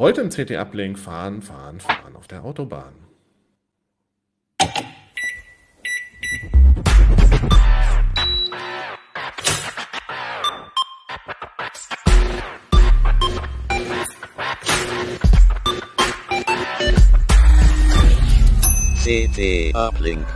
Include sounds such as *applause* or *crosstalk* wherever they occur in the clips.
Heute im CT Uplink fahren, fahren, fahren auf der Autobahn. CT Uplink.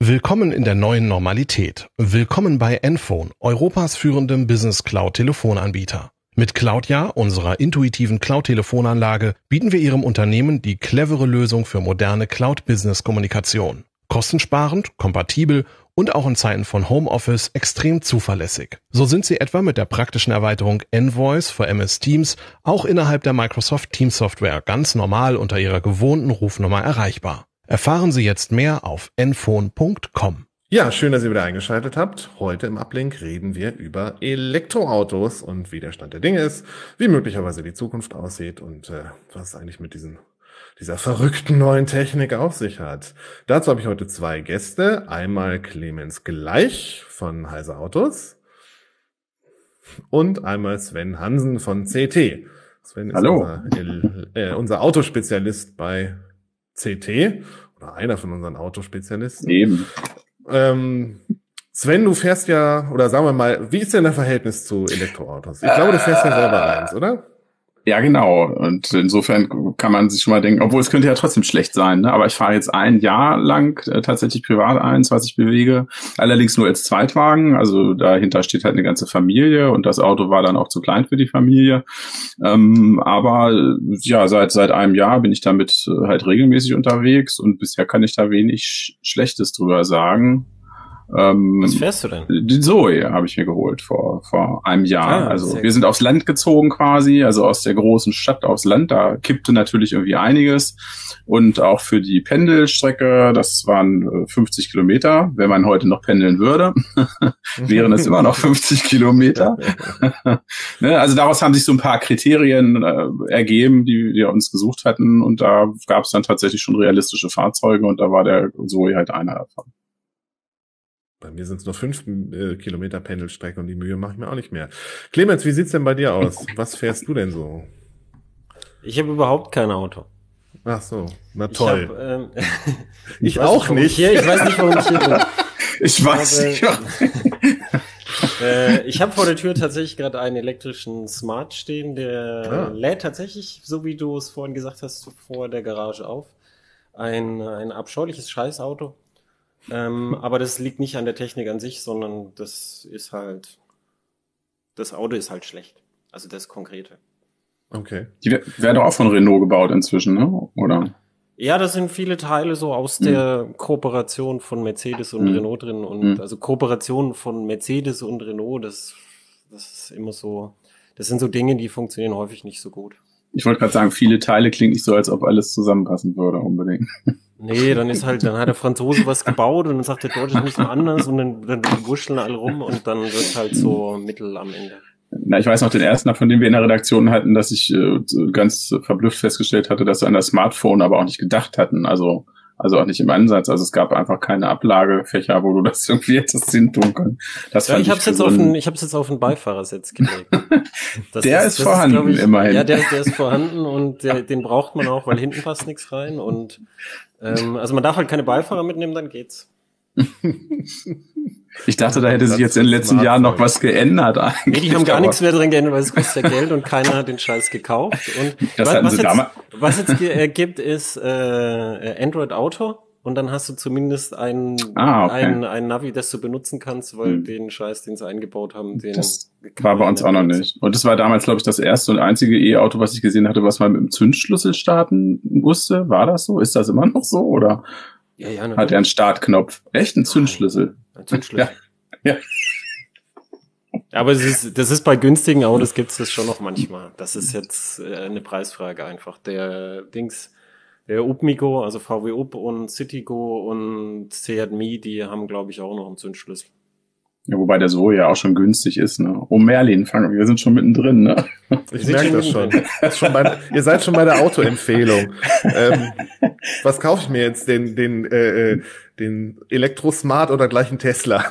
Willkommen in der neuen Normalität. Willkommen bei Enphone, Europas führendem Business Cloud Telefonanbieter. Mit Cloudja, unserer intuitiven Cloud-Telefonanlage, bieten wir Ihrem Unternehmen die clevere Lösung für moderne Cloud-Business-Kommunikation. Kostensparend, kompatibel und auch in Zeiten von Homeoffice extrem zuverlässig. So sind Sie etwa mit der praktischen Erweiterung Envoice für MS Teams auch innerhalb der Microsoft Teams Software ganz normal unter Ihrer gewohnten Rufnummer erreichbar. Erfahren Sie jetzt mehr auf enphone.com. Ja, schön, dass ihr wieder eingeschaltet habt. Heute im Uplink reden wir über Elektroautos und wie der Stand der Dinge ist, wie möglicherweise die Zukunft aussieht und äh, was eigentlich mit diesen dieser verrückten neuen Technik auf sich hat. Dazu habe ich heute zwei Gäste. Einmal Clemens Gleich von Heise Autos und einmal Sven Hansen von CT. Sven ist Hallo. Unser, äh, unser Autospezialist bei CT oder einer von unseren Autospezialisten. Eben. Ähm, Sven, du fährst ja, oder sagen wir mal, wie ist denn der Verhältnis zu Elektroautos? Ich glaube, du fährst ja selber eins, oder? Ja, genau. Und insofern kann man sich schon mal denken, obwohl es könnte ja trotzdem schlecht sein, ne? aber ich fahre jetzt ein Jahr lang äh, tatsächlich privat eins, was ich bewege. Allerdings nur als Zweitwagen. Also dahinter steht halt eine ganze Familie und das Auto war dann auch zu klein für die Familie. Ähm, aber äh, ja, seit, seit einem Jahr bin ich damit äh, halt regelmäßig unterwegs und bisher kann ich da wenig Sch- Schlechtes drüber sagen. Ähm, Was fährst du denn? Die Zoe habe ich mir geholt vor, vor einem Jahr. Ah, also wir sind aufs Land gezogen quasi, also aus der großen Stadt aufs Land. Da kippte natürlich irgendwie einiges. Und auch für die Pendelstrecke, das waren äh, 50 Kilometer. Wenn man heute noch pendeln würde, *laughs* wären es immer noch 50 Kilometer. *laughs* ne? Also daraus haben sich so ein paar Kriterien äh, ergeben, die wir uns gesucht hatten. Und da gab es dann tatsächlich schon realistische Fahrzeuge und da war der Zoe halt einer davon. Bei mir sind es nur fünf äh, Kilometer Pendelstrecke und die Mühe mache ich mir auch nicht mehr. Clemens, wie sieht's denn bei dir aus? *laughs* Was fährst du denn so? Ich habe überhaupt kein Auto. Ach so, na Ich, toll. hab, ähm, *laughs* Ich weiß auch nicht. Ich, hier, ich weiß nicht, warum ich hier bin. *laughs* Ich weiß nicht. Äh, ich habe vor der Tür tatsächlich gerade einen elektrischen Smart stehen, der Ah. lädt tatsächlich, so wie du es vorhin gesagt hast, vor der Garage auf. Ein, ein abscheuliches Scheißauto. Ähm, aber das liegt nicht an der Technik an sich, sondern das ist halt, das Auto ist halt schlecht. Also das Konkrete. Okay. Die werden doch auch von Renault gebaut inzwischen, ne? Oder? Ja, das sind viele Teile so aus Mhm. der Kooperation von Mercedes und Mhm. Renault drin. Und Mhm. also Kooperation von Mercedes und Renault, das, das ist immer so, das sind so Dinge, die funktionieren häufig nicht so gut. Ich wollte gerade sagen, viele Teile klingt nicht so, als ob alles zusammenpassen würde unbedingt. *laughs* Nee, dann ist halt, dann hat der Franzose was gebaut und dann sagt der Deutsche, das müssen wir anders und dann, dann wuscheln alle rum und dann wird halt so Mittel am Ende. Na, ich weiß noch den ersten, von dem wir in der Redaktion hatten, dass ich äh, ganz verblüfft festgestellt hatte, dass sie an das Smartphone aber auch nicht gedacht hatten. Also, also auch nicht im Ansatz. Also es gab einfach keine Ablagefächer, wo du das irgendwie hättest hin tun können. Das Ja, ich hab's für jetzt so auf ein- den, ich hab's jetzt auf den Beifahrersitz gelegt. *laughs* Das Der ist das vorhanden, glaub ich, immerhin. Ja, der, der ist vorhanden und der, den braucht man auch, weil hinten passt nichts rein und ähm, also man darf halt keine Beifahrer mitnehmen, dann geht's. *laughs* Ich dachte, da hätte sich jetzt in den letzten Jahren noch was geändert eigentlich. Nee, die haben gar nichts mehr drin geändert, weil es kostet ja Geld und keiner hat den Scheiß gekauft. Und was, was, jetzt, was jetzt ge- äh, gibt, ist äh, Android Auto und dann hast du zumindest ein, Ah, okay. ein, ein Navi, das du benutzen kannst, weil Hm. den Scheiß, den sie eingebaut haben, den Das war bei uns ja auch noch nicht. Und das war damals, glaube ich, das erste und einzige E-Auto, was ich gesehen hatte, was man mit dem Zündschlüssel starten musste. War das so? Ist das immer noch so? Oder Ja, ja, hat er einen Startknopf? Echt ein Zündschlüssel? Ein Zündschlüssel. *laughs* Ja. Aber es ist, das ist bei günstigen Autos gibt's das schon noch manchmal. Das ist jetzt äh, eine Preisfrage einfach. Der Dings, der Upmigo, also VW Up und Citigo und Seat Mi, die haben, glaube ich, auch noch einen Zündschlüssel. Ja, wobei der so ja auch schon günstig ist, ne? Oh Merlin, fangen wir wir sind schon mittendrin, ne? *laughs* Ich merke das schon. Das schon bei, ihr seid schon bei der Autoempfehlung. ähm, was kaufe ich mir jetzt? Den, den, äh, äh, den Elektrosmart oder gleich einen Tesla?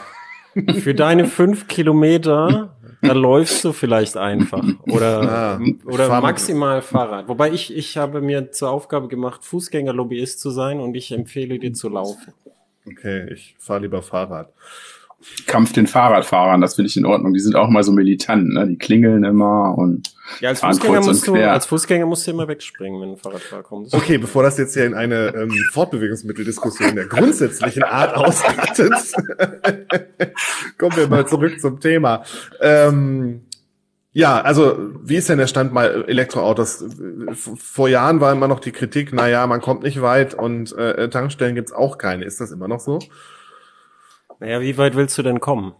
Für deine fünf Kilometer, da läufst du vielleicht einfach. Oder, Ah, oder Fahr- maximal Fahrrad. Wobei ich, ich habe mir zur Aufgabe gemacht, Fußgängerlobbyist zu sein und ich empfehle dir zu laufen. Okay, ich fahre lieber Fahrrad. Kampf den Fahrradfahrern, das finde ich in Ordnung. Die sind auch mal so militant, ne? Die klingeln immer und Ja, als Fußgänger, musst du, als Fußgänger musst du immer wegspringen, wenn ein Fahrradfahrer kommt. Okay, bevor das jetzt hier in eine ähm, Fortbewegungsmitteldiskussion der grundsätzlichen Art ausartet, *laughs* kommen wir mal zurück zum Thema. Ähm, ja, also wie ist denn der Stand mal Elektroautos? Vor Jahren war immer noch die Kritik, na ja, man kommt nicht weit und äh, Tankstellen gibt's auch keine. Ist das immer noch so? Naja, wie weit willst du denn kommen?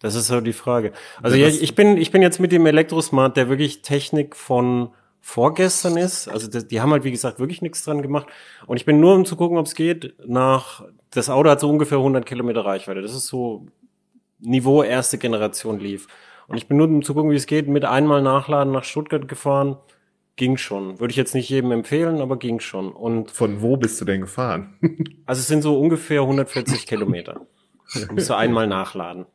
Das ist so die Frage. Also Ja, ich bin, ich bin jetzt mit dem Elektrosmart, der wirklich Technik von vorgestern ist. Also das, die haben halt, wie gesagt, wirklich nichts dran gemacht. Und ich bin nur, um zu gucken, ob es geht, nach, das Auto hat so ungefähr 100 Kilometer Reichweite. Das ist so Niveau erste Generation lief. Und ich bin nur, um zu gucken, wie es geht, mit einmal Nachladen nach Stuttgart gefahren. Ging schon. Würde ich jetzt nicht jedem empfehlen, aber ging schon. Und Von wo bist du denn gefahren? also es sind so ungefähr 140 *laughs* Kilometer. *laughs* Musst du einmal nachladen.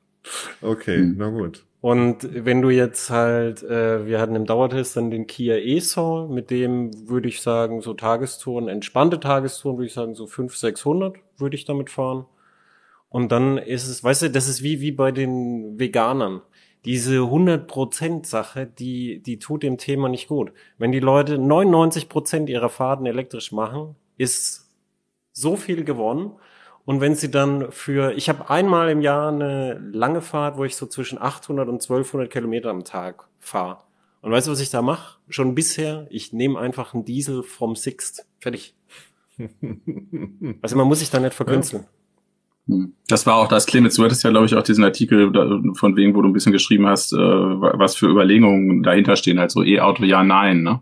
Okay, Hm. na gut. Und wenn du jetzt halt, äh, wir hatten im Dauertest dann den Kia e-Soul, mit dem würde ich sagen, so Tagestouren, entspannte Tagestouren, würde ich sagen, so 500, 600 würde ich damit fahren. Und dann ist es, weißt du, das ist wie, wie bei den Veganern. Diese 100% Sache, die, die tut dem Thema nicht gut. Wenn die Leute 99% ihrer Fahrten elektrisch machen, ist so viel gewonnen. Und wenn sie dann für, ich habe einmal im Jahr eine lange Fahrt, wo ich so zwischen 800 und 1200 Kilometer am Tag fahre. Und weißt du, was ich da mache? Schon bisher, ich nehme einfach einen Diesel vom Sixt. Fertig. *laughs* Also man muss sich da nicht verkünsteln. Hm. Das war auch das, Clemens, du hattest ja, glaube ich, auch diesen Artikel von wegen, wo du ein bisschen geschrieben hast, äh, was für Überlegungen dahinter stehen, halt so E-Auto, ja, nein, ne?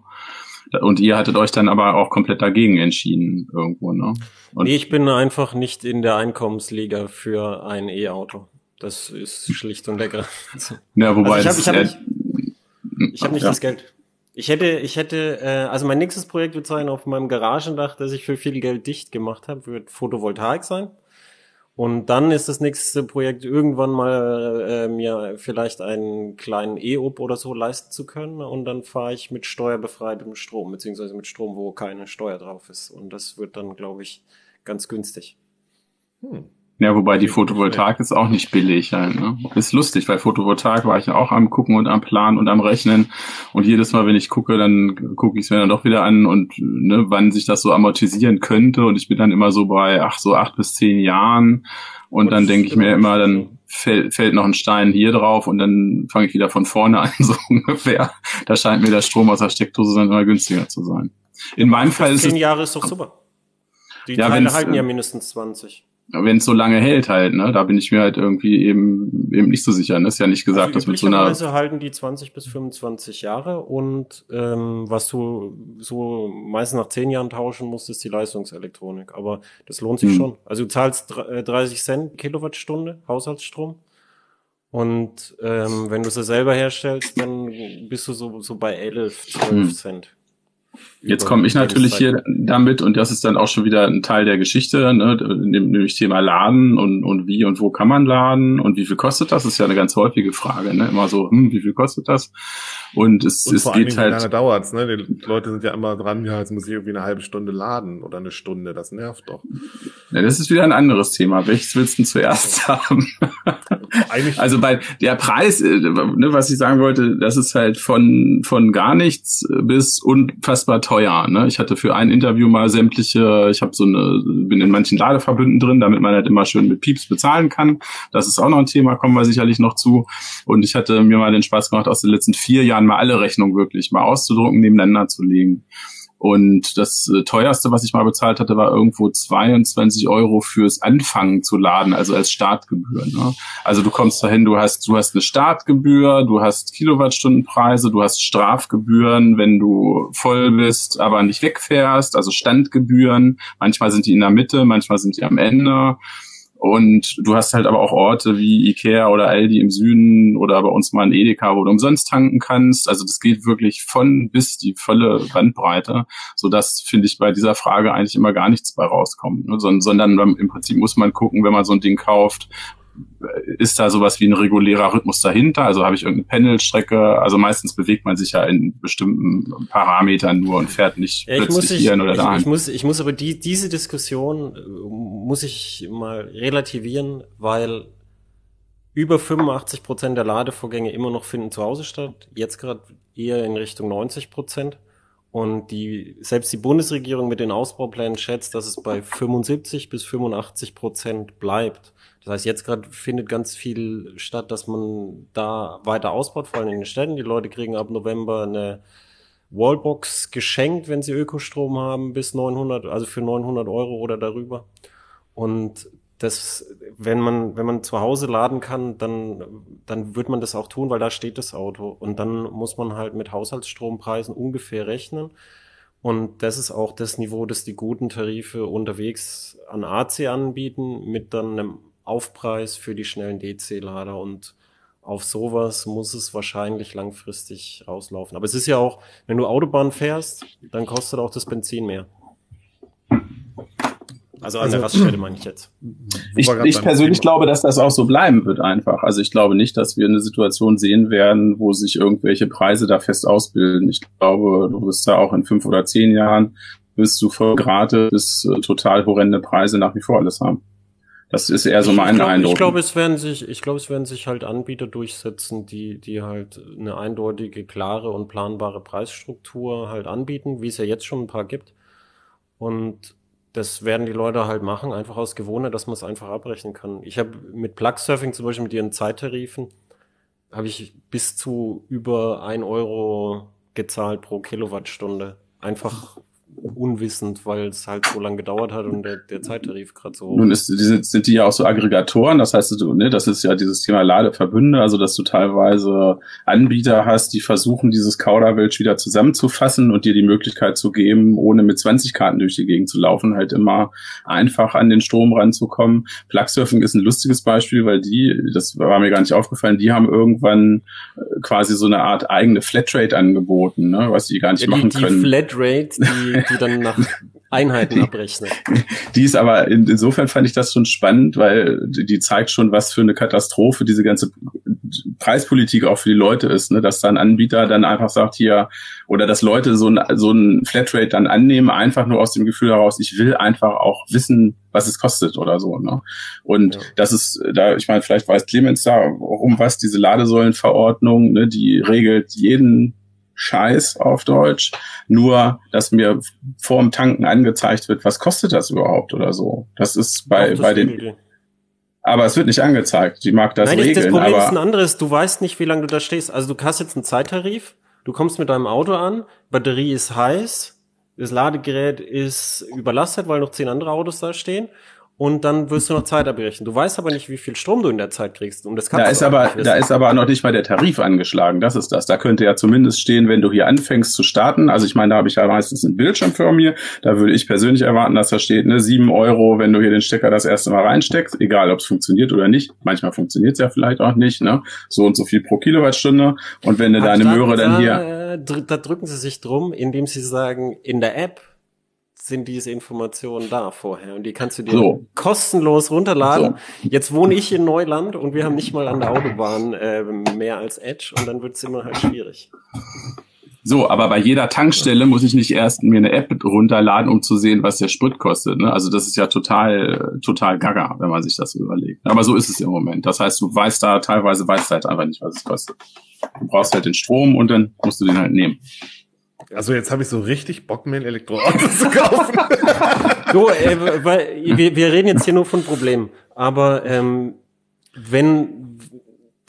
Und ihr hattet euch dann aber auch komplett dagegen entschieden irgendwo, ne? Und nee, ich bin einfach nicht in der Einkommensliga für ein E-Auto. Das ist schlicht und ergreifend. ja, wobei Also ich hab- das ich hab ist Ich habe nicht ja. das Geld. Ich hätte, ich hätte, äh, also mein nächstes Projekt wird sein auf meinem Garagendach, das ich für viel Geld dicht gemacht habe, wird Photovoltaik sein. Und dann ist das nächste Projekt irgendwann mal äh, mir vielleicht einen kleinen E-Up oder so leisten zu können. Und dann fahre ich mit steuerbefreitem Strom, beziehungsweise mit Strom, wo keine Steuer drauf ist. Und das wird dann, glaube ich, ganz günstig. Hm. Ja, wobei die Photovoltaik ist auch nicht billig. Halt, ne? Ist lustig, weil Photovoltaik war ich ja auch am gucken und am Planen und am Rechnen. Und jedes Mal, wenn ich gucke, dann gucke ich es mir dann doch wieder an und ne, wann sich das so amortisieren könnte. Und ich bin dann immer so bei ach so acht bis zehn Jahren. Und Und dann denke ich mir immer, dann fällt, fällt noch ein Stein hier drauf und dann fange ich wieder von vorne *laughs* an, so ungefähr. Da scheint mir der Strom aus der Steckdose dann immer günstiger zu sein. In meinem Fall ist Zehn es Jahre ist doch super. Die Ja, Teile halten ja äh, mindestens 20. wenn es so lange hält halt, ne, da bin ich mir halt irgendwie eben eben nicht so sicher. Ne? Ist ja nicht gesagt, also dass mit so einer üblicherweise halten die 20 bis 25 Jahre und ähm, was du so meistens nach 10 Jahren tauschen musst, ist die Leistungselektronik. Aber das lohnt sich Hm. schon. Also du zahlst dr- äh, 30 Cent Kilowattstunde Haushaltsstrom. Und ähm, wenn du sie selber herstellst, dann bist du so, so bei 11, 12 Hm. Cent. Jetzt komme ich natürlich hier damit und das ist dann auch schon wieder ein Teil der Geschichte, ne, nämlich Thema Laden und, und wie und wo kann man laden und wie viel kostet das? ist ja eine ganz häufige Frage, ne? Immer so, hm, wie viel kostet das? Und es, Und es geht Dingen, wie lange halt, dauert's, ne? Die Leute sind ja immer dran, ja, jetzt muss ich irgendwie eine halbe Stunde laden oder eine Stunde, das nervt doch. ja, das ist wieder ein anderes Thema. Welches willst du denn zuerst haben? Eigentlich, *laughs* Also bei der Preis, äh, ne, was ich sagen wollte, das ist halt von von gar nichts bis unfassbar teuer. Ne? Ich hatte für ein Interview mal sämtliche, ich habe so eine, bin in manchen Ladeverbünden drin, damit man halt immer schön mit Pieps bezahlen kann. Das ist auch noch ein Thema, kommen wir sicherlich noch zu. Und ich hatte mir mal den Spaß gemacht, aus den letzten vier Jahren mal alle Rechnungen wirklich mal auszudrucken, nebeneinander zu legen. Und das äh, teuerste, was ich mal bezahlt hatte, war irgendwo 22 Euro fürs Anfangen zu laden, also als Startgebühr. Ne? Also du kommst dahin, du hast, du hast eine Startgebühr, du hast Kilowattstundenpreise, du hast Strafgebühren, wenn du voll bist, aber nicht wegfährst, also Standgebühren. Manchmal sind die in der Mitte, manchmal sind die am Ende. Und du hast halt aber auch Orte wie Ikea oder Aldi im Süden oder bei uns mal ein Edeka, wo du umsonst tanken kannst. Also das geht wirklich von bis die volle Bandbreite, so dass finde ich bei dieser Frage eigentlich immer gar nichts bei rauskommt, ne? sondern im Prinzip muss man gucken, wenn man so ein Ding kauft, ist da sowas wie ein regulärer Rhythmus dahinter? Also habe ich irgendeine Pendelstrecke? Also meistens bewegt man sich ja in bestimmten Parametern nur und fährt nicht ja, plötzlich hier oder da. Ich, ich, muss, ich muss aber die, diese Diskussion äh, muss ich mal relativieren, weil über 85 Prozent der Ladevorgänge immer noch finden zu Hause statt. Jetzt gerade eher in Richtung 90 Prozent. Und die, selbst die Bundesregierung mit den Ausbauplänen schätzt, dass es bei 75 bis 85 Prozent bleibt. Das heißt, jetzt gerade findet ganz viel statt, dass man da weiter ausbaut, vor allem in den Städten. Die Leute kriegen ab November eine Wallbox geschenkt, wenn sie Ökostrom haben, bis 900, also für 900 Euro oder darüber. Und das, wenn man, wenn man zu Hause laden kann, dann, dann wird man das auch tun, weil da steht das Auto. Und dann muss man halt mit Haushaltsstrompreisen ungefähr rechnen. Und das ist auch das Niveau, das die guten Tarife unterwegs an AC anbieten, mit dann einem Aufpreis für die schnellen DC-Lader. Und auf sowas muss es wahrscheinlich langfristig rauslaufen. Aber es ist ja auch, wenn du Autobahn fährst, dann kostet auch das Benzin mehr. Also an also, der Raststelle meine ich jetzt. *clears throat* Ich, ich persönlich glaube, dass das auch so bleiben wird einfach. Also ich glaube nicht, dass wir eine Situation sehen werden, wo sich irgendwelche Preise da fest ausbilden. Ich glaube, du wirst da auch in fünf oder zehn Jahren wirst du voll gratis äh, total horrende Preise nach wie vor alles haben. Das ist eher so mein ich glaub, Eindruck. Ich glaube, es werden sich, ich glaube, es werden sich halt Anbieter durchsetzen, die, die halt eine eindeutige, klare und planbare Preisstruktur halt anbieten, wie es ja jetzt schon ein paar gibt. Und das werden die Leute halt machen, einfach aus Gewohnheit, dass man es einfach abrechnen kann. Ich habe mit Plug-Surfing zum Beispiel mit ihren Zeittarifen, habe ich bis zu über ein Euro gezahlt pro Kilowattstunde. Einfach unwissend, weil es halt so lange gedauert hat und der, der Zeittarif gerade so hoch. Nun ist, die sind, die ja auch so Aggregatoren, das heißt, du, ne, das ist ja dieses Thema Ladeverbünde, also dass du teilweise Anbieter hast, die versuchen, dieses Kauderwelsch wieder zusammenzufassen und dir die Möglichkeit zu geben, ohne mit 20 Karten durch die Gegend zu laufen, halt immer einfach an den Strom ranzukommen. Plugsurfing ist ein lustiges Beispiel, weil die, das war mir gar nicht aufgefallen, die haben irgendwann äh, quasi so eine Art eigene Flatrate angeboten, ne, was die gar nicht ja, die, machen können. Die Flatrate, die *laughs* die dann nach Einheiten abrechnet. *laughs* Die ist aber, in, insofern fand ich das schon spannend, weil die, die zeigt schon, was für eine Katastrophe diese ganze Preispolitik auch für die Leute ist, ne? dass dann Anbieter dann einfach sagt hier, oder dass Leute so ein, so ein Flatrate dann annehmen, einfach nur aus dem Gefühl heraus, ich will einfach auch wissen, was es kostet oder so. Ne? Und ja. das ist, da, ich meine, vielleicht weiß Clemens da um was, diese Ladesäulenverordnung, ne, die regelt jeden Scheiß auf Deutsch, nur dass mir vorm Tanken angezeigt wird, was kostet das überhaupt oder so. Das ist bei, das bei den. Aber es wird nicht angezeigt. Die mag das Nein, regeln. Das Problem aber ist ein anderes. Du weißt nicht, wie lange du da stehst. Also du hast jetzt einen Zeittarif. Du kommst mit deinem Auto an. Batterie ist heiß. Das Ladegerät ist überlastet, weil noch zehn andere Autos da stehen und dann wirst du noch Zeit abrechnen. Du weißt aber nicht, wie viel Strom du in der Zeit kriegst. Und das kannst da ist aber, da ist aber noch nicht mal der Tarif angeschlagen. Das ist das. Da könnte ja zumindest stehen, wenn du hier anfängst zu starten. Also ich meine, da habe ich ja meistens einen Bildschirm vor mir. Da würde ich persönlich erwarten, dass da steht, ne, sieben Euro, wenn du hier den Stecker das erste Mal reinsteckst, egal ob es funktioniert oder nicht. Manchmal funktioniert es ja vielleicht auch nicht, ne? So und so viel pro Kilowattstunde. Und wenn du deine Möhre dann hier. Äh, da drücken sie sich drum, indem sie sagen, in der App sind diese Informationen da vorher und die kannst du dir so. kostenlos runterladen. So. Jetzt wohne ich in Neuland und wir haben nicht mal an der Autobahn äh, mehr als Edge und dann wird es immer halt schwierig. So, aber bei jeder Tankstelle muss ich nicht erst mir eine App runterladen, um zu sehen, was der Sprit kostet. Ne? Also das ist ja total, total gaga, wenn man sich das überlegt. Aber so ist es im Moment. Das heißt, du weißt da teilweise weißt halt einfach nicht, was es kostet. Du brauchst halt den Strom und dann musst du den halt nehmen. Also jetzt habe ich so richtig Bock, mir ein Elektroauto *laughs* zu kaufen. *laughs* so, äh, weil wir, wir reden jetzt hier nur von Problemen. Aber ähm, wenn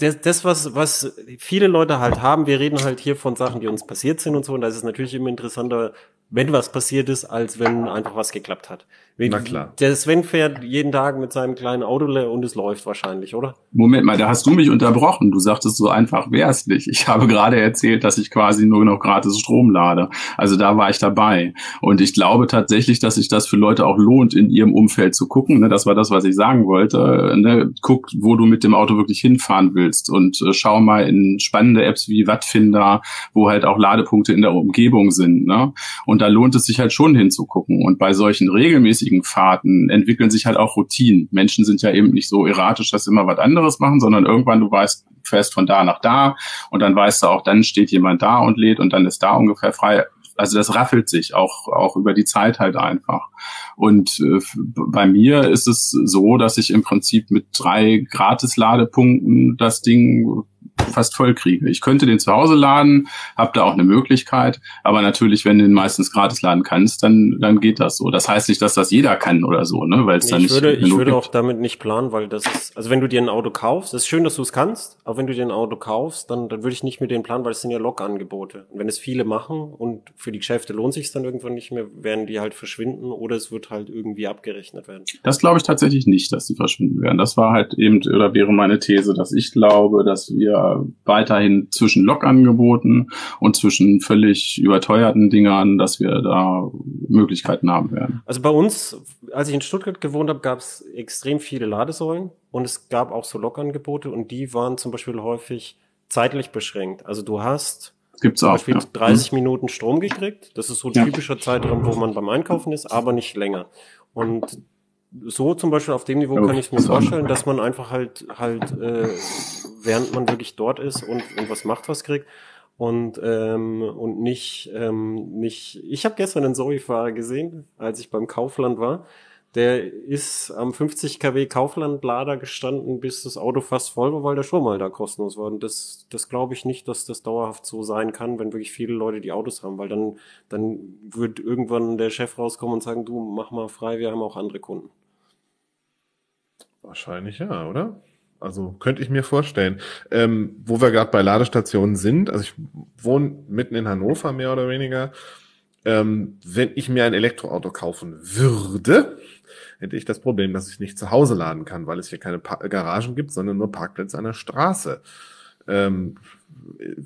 das, das, was, was viele Leute halt haben, wir reden halt hier von Sachen, die uns passiert sind und so, und da ist es natürlich immer interessanter, wenn was passiert ist, als wenn einfach was geklappt hat. Na klar. Der Sven fährt jeden Tag mit seinem kleinen Auto und es läuft wahrscheinlich, oder? Moment mal, da hast du mich unterbrochen. Du sagtest, so einfach wäre es nicht. Ich habe gerade erzählt, dass ich quasi nur noch gratis Strom lade. Also da war ich dabei. Und ich glaube tatsächlich, dass sich das für Leute auch lohnt, in ihrem Umfeld zu gucken. Ne, das war das, was ich sagen wollte. Ne, guck, wo du mit dem Auto wirklich hinfahren willst. Und äh, schau mal in spannende Apps wie Wattfinder, wo halt auch Ladepunkte in der Umgebung sind. Ne? Und da lohnt es sich halt schon hinzugucken. Und bei solchen regelmäßigen Fahrten entwickeln sich halt auch Routinen. Menschen sind ja eben nicht so erratisch, dass sie immer was anderes machen, sondern irgendwann du weißt, fährst von da nach da und dann weißt du auch, dann steht jemand da und lädt und dann ist da ungefähr frei also das raffelt sich auch, auch über die Zeit halt einfach. Und äh, bei mir ist es so, dass ich im Prinzip mit drei Gratis-Ladepunkten das Ding fast voll kriege. Ich könnte den zu Hause laden, habe da auch eine Möglichkeit, aber natürlich, wenn du den meistens gratis laden kannst, dann, dann geht das so. Das heißt nicht, dass das jeder kann oder so, ne? Weil es nee, dann ich nicht. Würde, ich würde auch damit nicht planen, weil das ist, also wenn du dir ein Auto kaufst, ist schön, dass du es kannst, aber wenn du dir ein Auto kaufst, dann, dann würde ich nicht mit denen planen, weil es sind ja Log-Angebote. Und wenn es viele machen und für die Geschäfte lohnt sich dann irgendwann nicht mehr, werden die halt verschwinden oder es wird halt irgendwie abgerechnet werden. Das glaube ich tatsächlich nicht, dass die verschwinden werden. Das war halt eben, oder wäre meine These, dass ich glaube, dass wir weiterhin zwischen Log-Angeboten und zwischen völlig überteuerten Dingern, dass wir da Möglichkeiten haben werden. Also bei uns, als ich in Stuttgart gewohnt habe, gab es extrem viele Ladesäulen und es gab auch so Log-Angebote und die waren zum Beispiel häufig zeitlich beschränkt. Also du hast Gibt's zum auch, Beispiel ja. 30 mhm. Minuten Strom gekriegt. Das ist so ein ja. typischer Zeitraum, wo man beim Einkaufen ist, aber nicht länger. Und so zum Beispiel auf dem Niveau kann ich mir vorstellen, dass man einfach halt halt äh, während man wirklich dort ist und, und was macht, was kriegt und ähm, und nicht ähm, nicht. Ich habe gestern einen Zoe-Fahrer gesehen, als ich beim Kaufland war. Der ist am 50 kW Kaufland-Lader gestanden, bis das Auto fast voll war, weil der Strom mal da kostenlos war. Und das, das glaube ich nicht, dass das dauerhaft so sein kann, wenn wirklich viele Leute die Autos haben, weil dann, dann wird irgendwann der Chef rauskommen und sagen, du mach mal frei, wir haben auch andere Kunden. Wahrscheinlich ja, oder? Also könnte ich mir vorstellen. Ähm, wo wir gerade bei Ladestationen sind, also ich wohne mitten in Hannover mehr oder weniger. Ähm, wenn ich mir ein Elektroauto kaufen würde, hätte ich das Problem, dass ich nicht zu Hause laden kann, weil es hier keine pa Garagen gibt, sondern nur Parkplätze an der Straße. Ähm,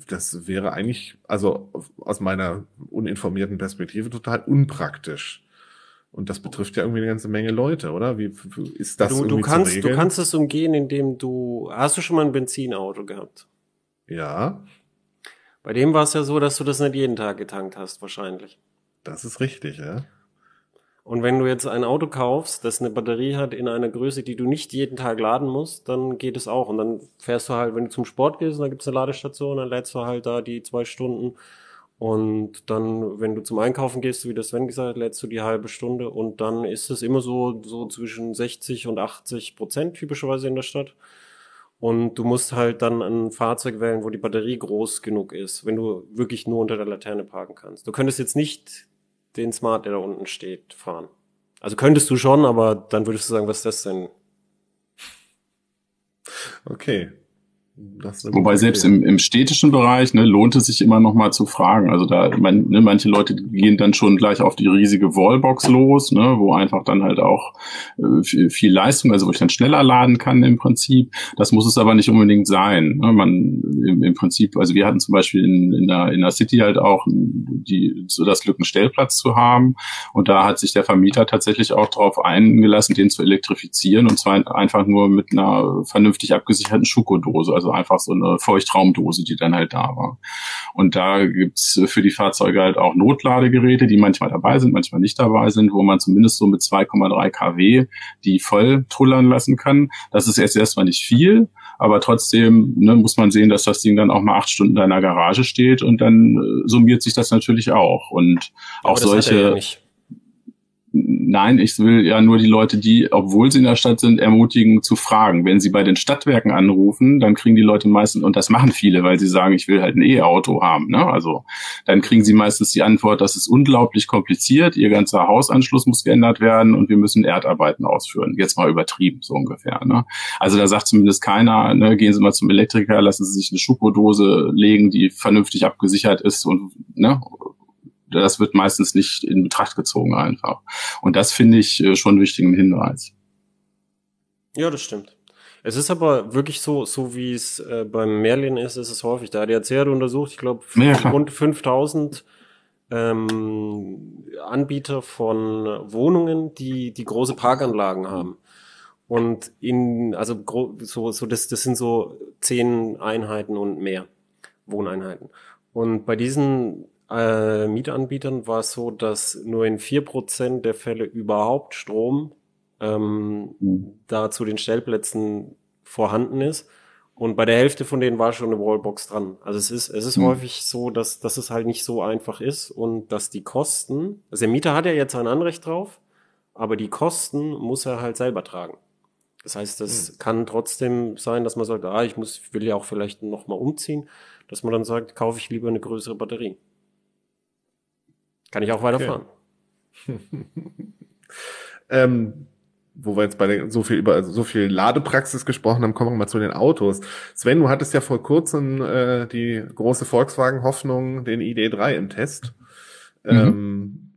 das wäre eigentlich, also aus meiner uninformierten Perspektive total unpraktisch. Und das betrifft ja irgendwie eine ganze Menge Leute, oder? Wie, ist das du, irgendwie du kannst, zu Du kannst es umgehen, indem du, hast du schon mal ein Benzinauto gehabt? Ja. Bei dem war es ja so, dass du das nicht jeden Tag getankt hast, wahrscheinlich. Das ist richtig, ja. Und wenn du jetzt ein Auto kaufst, das eine Batterie hat in einer Größe, die du nicht jeden Tag laden musst, dann geht es auch. Und dann fährst du halt, wenn du zum Sport gehst, und da gibt's eine Ladestation, dann lädst du halt da die zwei Stunden und dann, wenn du zum Einkaufen gehst, wie das Sven gesagt hat, lädst du die halbe Stunde und dann ist es immer so, so zwischen 60 und 80 Prozent typischerweise in der Stadt. Und du musst halt dann ein Fahrzeug wählen, wo die Batterie groß genug ist, wenn du wirklich nur unter der Laterne parken kannst. Du könntest jetzt nicht den Smart, der da unten steht, fahren. Also könntest du schon, aber dann würdest du sagen, was ist das denn? Okay. Wobei selbst im, im städtischen Bereich ne, lohnt es sich immer noch mal zu fragen. Also da, man, ne, manche Leute gehen dann schon gleich auf die riesige Wallbox los, ne, wo einfach dann halt auch äh, viel, viel, Leistung, also wo ich dann schneller laden kann im Prinzip. Das muss es aber nicht unbedingt sein. Ne? Man im, im Prinzip, also wir hatten zum Beispiel in, in, der, in der City halt auch die, so das Glück, einen Stellplatz zu haben. Und da hat sich der Vermieter tatsächlich auch darauf eingelassen, den zu elektrifizieren und zwar einfach nur mit einer vernünftig abgesicherten Schuko-Dose. Also also einfach so eine Feuchtraumdose, die dann halt da war. Und da gibt's für die Fahrzeuge halt auch Notladegeräte, die manchmal dabei sind, manchmal nicht dabei sind, wo man zumindest so mit 2,3 kW die voll trullern lassen kann. Das ist erst erstmal nicht viel, aber trotzdem ne, muss man sehen, dass das Ding dann auch mal acht Stunden in deiner Garage steht und dann äh, summiert sich das natürlich auch. Und auch solche Nein, ich will ja nur die Leute, die, obwohl sie in der Stadt sind, ermutigen zu fragen. Wenn sie bei den Stadtwerken anrufen, dann kriegen die Leute meistens, und das machen viele, weil sie sagen, ich will halt ein E-Auto haben. Ne? Also dann kriegen sie meistens die Antwort, das ist unglaublich kompliziert, ihr ganzer Hausanschluss muss geändert werden und wir müssen Erdarbeiten ausführen. Jetzt mal übertrieben, so ungefähr. Ne? Also da sagt zumindest keiner, ne, gehen Sie mal zum Elektriker, lassen Sie sich eine Schukodose legen, die vernünftig abgesichert ist und ne, das wird meistens nicht in Betracht gezogen einfach. Und das finde ich äh, schon einen wichtigen Hinweis. Ja, das stimmt. Es ist aber wirklich so, so wie es äh, beim Merlin ist, ist es häufig. Da hat die hat untersucht, ich glaube, ja, rund 5000 ähm, Anbieter von Wohnungen, die die große Parkanlagen haben. Und in, also so, so das, das sind so zehn Einheiten und mehr Wohneinheiten. Und bei diesen äh, Mietanbietern war es so, dass nur in vier Prozent der Fälle überhaupt Strom ähm, mhm. da zu den Stellplätzen vorhanden ist. Und bei der Hälfte von denen war schon eine Wallbox dran. Also es ist, es ist mhm. häufig so, dass, dass es halt nicht so einfach ist und dass die Kosten, also der Mieter hat ja jetzt ein Anrecht drauf, aber die Kosten muss er halt selber tragen. Das heißt, es mhm. kann trotzdem sein, dass man sagt, ah, ich muss, will ja auch vielleicht noch mal umziehen, dass man dann sagt, kaufe ich lieber eine größere Batterie. Kann ich auch weiterfahren. Okay. *laughs* ähm, wo wir jetzt bei so viel über so viel Ladepraxis gesprochen haben, kommen wir mal zu den Autos. Sven, du hattest ja vor kurzem äh, die große Volkswagen-Hoffnung, den ID3 im Test. Mhm. Ähm,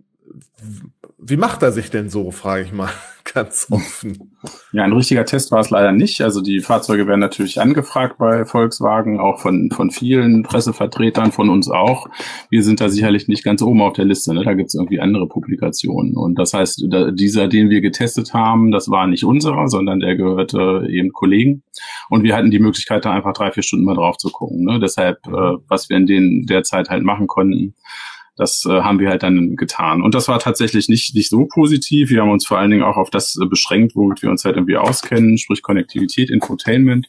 wie macht er sich denn so, frage ich mal *laughs* ganz offen. Ja, ein richtiger Test war es leider nicht. Also die Fahrzeuge werden natürlich angefragt bei Volkswagen, auch von, von vielen Pressevertretern, von uns auch. Wir sind da sicherlich nicht ganz oben auf der Liste. Ne? Da gibt es irgendwie andere Publikationen. Und das heißt, da, dieser, den wir getestet haben, das war nicht unserer, sondern der gehörte eben Kollegen. Und wir hatten die Möglichkeit, da einfach drei, vier Stunden mal drauf zu gucken. Ne? Deshalb, äh, was wir in den der Zeit halt machen konnten, das äh, haben wir halt dann getan. Und das war tatsächlich nicht, nicht so positiv. Wir haben uns vor allen Dingen auch auf das äh, beschränkt, womit wir uns halt irgendwie auskennen, sprich Konnektivität, Infotainment,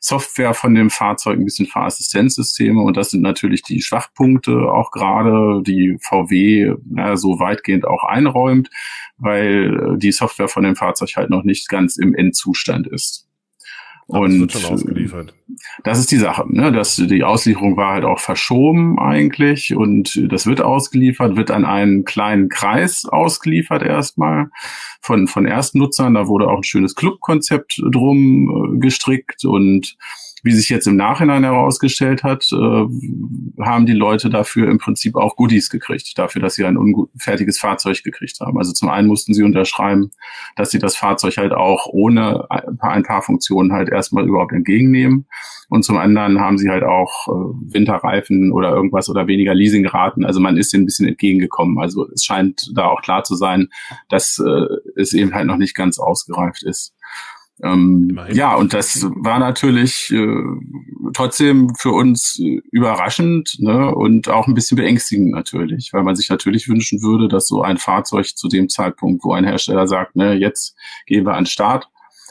Software von dem Fahrzeug, ein bisschen Fahrassistenzsysteme. Und das sind natürlich die Schwachpunkte auch gerade, die VW ja, so weitgehend auch einräumt, weil äh, die Software von dem Fahrzeug halt noch nicht ganz im Endzustand ist. Aber und das wird schon ausgeliefert. Das ist die Sache, ne? Das, die Auslieferung war halt auch verschoben eigentlich und das wird ausgeliefert, wird an einen kleinen Kreis ausgeliefert erstmal von, von Erstnutzern. Da wurde auch ein schönes Clubkonzept drum äh, gestrickt und wie sich jetzt im Nachhinein herausgestellt hat, äh, haben die Leute dafür im Prinzip auch Goodies gekriegt, dafür, dass sie ein unfertiges Fahrzeug gekriegt haben. Also zum einen mussten sie unterschreiben, dass sie das Fahrzeug halt auch ohne ein paar, Funktionen halt erstmal überhaupt entgegennehmen. Und zum anderen haben sie halt auch äh, Winterreifen oder irgendwas oder weniger Leasingraten. Also man ist ihnen ein bisschen entgegengekommen. Also es scheint da auch klar zu sein, dass äh, es eben halt noch nicht ganz ausgereift ist. Ähm, ja, und das war natürlich äh, trotzdem für uns äh, überraschend ne, und auch ein bisschen beängstigend natürlich, weil man sich natürlich wünschen würde, dass so ein Fahrzeug zu dem Zeitpunkt, wo ein Hersteller sagt, ne, jetzt gehen wir an den Start,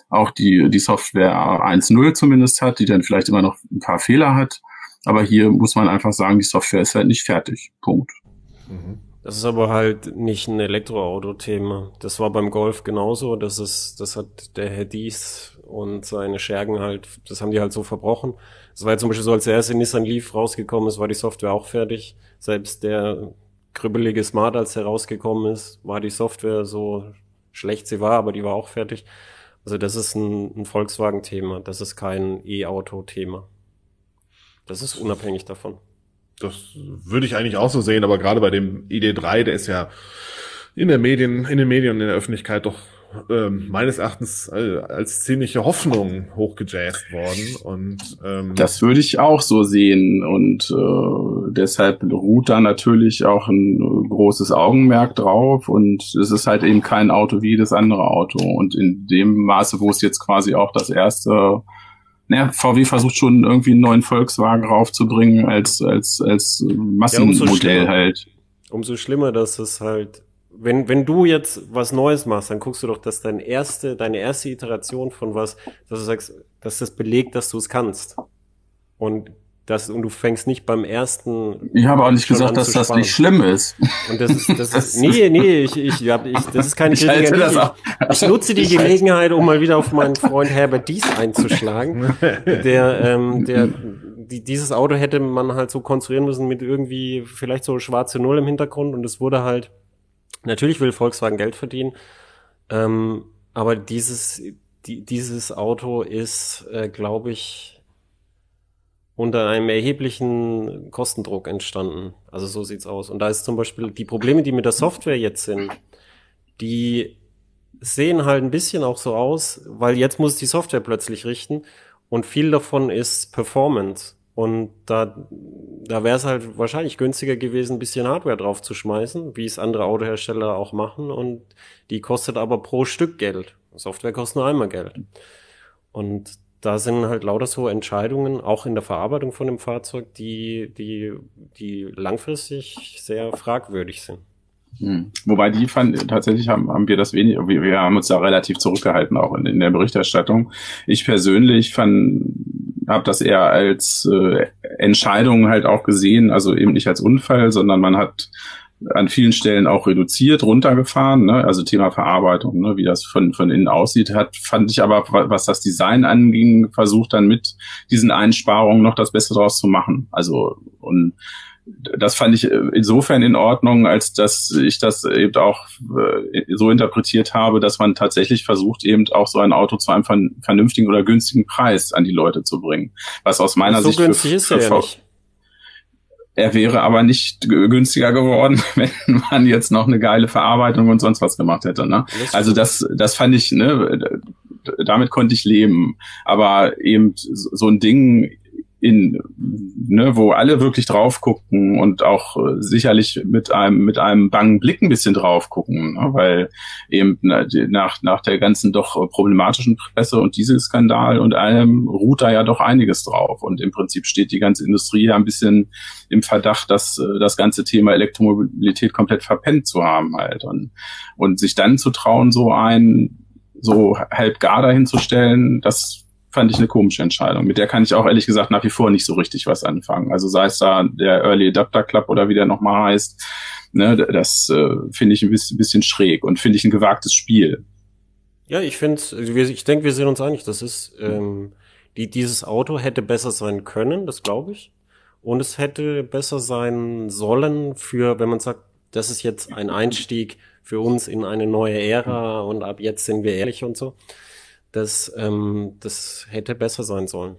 auch die, die Software 1.0 zumindest hat, die dann vielleicht immer noch ein paar Fehler hat. Aber hier muss man einfach sagen, die Software ist halt nicht fertig. Punkt. Mhm. Das ist aber halt nicht ein Elektroauto-Thema. Das war beim Golf genauso. Das ist, das hat der Herr Dies und seine Schergen halt, das haben die halt so verbrochen. Es war ja zum Beispiel so, als der erste Nissan Leaf rausgekommen ist, war die Software auch fertig. Selbst der krübbelige Smart, als der rausgekommen ist, war die Software so schlecht sie war, aber die war auch fertig. Also das ist ein, ein Volkswagen-Thema. Das ist kein E-Auto-Thema. Das ist unabhängig davon. Das würde ich eigentlich auch so sehen, aber gerade bei dem ID3, der ist ja in der Medien, in den Medien und in der Öffentlichkeit doch ähm, meines Erachtens äh, als ziemliche Hoffnung hochgejazzt worden. Und ähm, das würde ich auch so sehen. Und äh, deshalb ruht da natürlich auch ein großes Augenmerk drauf. Und es ist halt eben kein Auto wie das andere Auto. Und in dem Maße, wo es jetzt quasi auch das erste naja, VW versucht schon irgendwie einen neuen Volkswagen raufzubringen als, als, als Massenmodell ja, halt. Umso schlimmer, dass es halt, wenn, wenn du jetzt was Neues machst, dann guckst du doch, dass deine erste, deine erste Iteration von was, dass du sagst, dass das belegt, dass du es kannst. Und das, und du fängst nicht beim ersten. Ich habe auch nicht gesagt, dass das nicht schlimm ist. Und das ist, das, *laughs* das ist, nee, nee, ich, ich, ich, ich das ist keine Kritik. *laughs* Ich, ich, nutze die Gelegenheit, um mal wieder auf meinen Freund Herbert Dies einzuschlagen, der, ähm, der, die, dieses Auto hätte man halt so konstruieren müssen mit irgendwie vielleicht so schwarze Null im Hintergrund und es wurde halt, natürlich will Volkswagen Geld verdienen, ähm, aber dieses, die, dieses Auto ist, äh, glaube ich, unter einem erheblichen Kostendruck entstanden. Also so sieht's aus. Und da ist zum Beispiel die Probleme, die mit der Software jetzt sind, die sehen halt ein bisschen auch so aus, weil jetzt muss die Software plötzlich richten und viel davon ist Performance. Und da, da wäre es halt wahrscheinlich günstiger gewesen, ein bisschen Hardware drauf zu schmeißen, wie es andere Autohersteller auch machen. Und die kostet aber pro Stück Geld. Software kostet nur einmal Geld. Und da sind halt lauter so Entscheidungen, auch in der Verarbeitung von dem Fahrzeug, die, die, die langfristig sehr fragwürdig sind. Hm. Wobei die fand, tatsächlich haben, haben wir das wenig, wir, haben uns da relativ zurückgehalten, auch in, in der Berichterstattung. Ich persönlich fand, habe das eher als äh, Entscheidung halt auch gesehen, also eben nicht als Unfall, sondern man hat an vielen Stellen auch reduziert, runtergefahren, ne? also Thema Verarbeitung, ne? wie das von, von innen aussieht, hat, fand ich aber, was das Design anging, versucht dann mit diesen Einsparungen noch das Beste draus zu machen. Also und das fand ich insofern in Ordnung, als dass ich das eben auch äh, so interpretiert habe, dass man tatsächlich versucht, eben auch so ein Auto zu einem vernünftigen oder günstigen Preis an die Leute zu bringen. Was aus meiner so Sicht günstig für, ist er ja nicht. Er wäre aber nicht günstiger geworden, *laughs* wenn man jetzt noch eine geile Verarbeitung und sonst was gemacht hätte. Ne? Also das, das fand ich, ne, damit konnte ich leben. Aber eben so ein Ding in, ne, wo alle wirklich drauf gucken und auch äh, sicherlich mit einem mit einem bangen Blick ein bisschen drauf gucken, ne, weil eben nach nach der ganzen doch problematischen Presse und Dieselskandal und allem ruht da ja doch einiges drauf. Und im Prinzip steht die ganze Industrie ja ein bisschen im Verdacht, dass äh, das ganze Thema Elektromobilität komplett verpennt zu haben halt. Und und sich dann zu trauen, so ein so halb gar dahin zu stellen, das fand ich eine komische Entscheidung. Mit der kann ich auch ehrlich gesagt nach wie vor nicht so richtig was anfangen. Also sei es da der Early Adapter Club oder wie der nochmal heißt, ne, das äh, finde ich ein bisschen, bisschen schräg und finde ich ein gewagtes Spiel. Ja, ich finde, ich denke, wir sind uns einig. Das ist, ähm, die, dieses Auto hätte besser sein können, das glaube ich. Und es hätte besser sein sollen für, wenn man sagt, das ist jetzt ein Einstieg für uns in eine neue Ära und ab jetzt sind wir ehrlich und so. Das, ähm, das hätte besser sein sollen.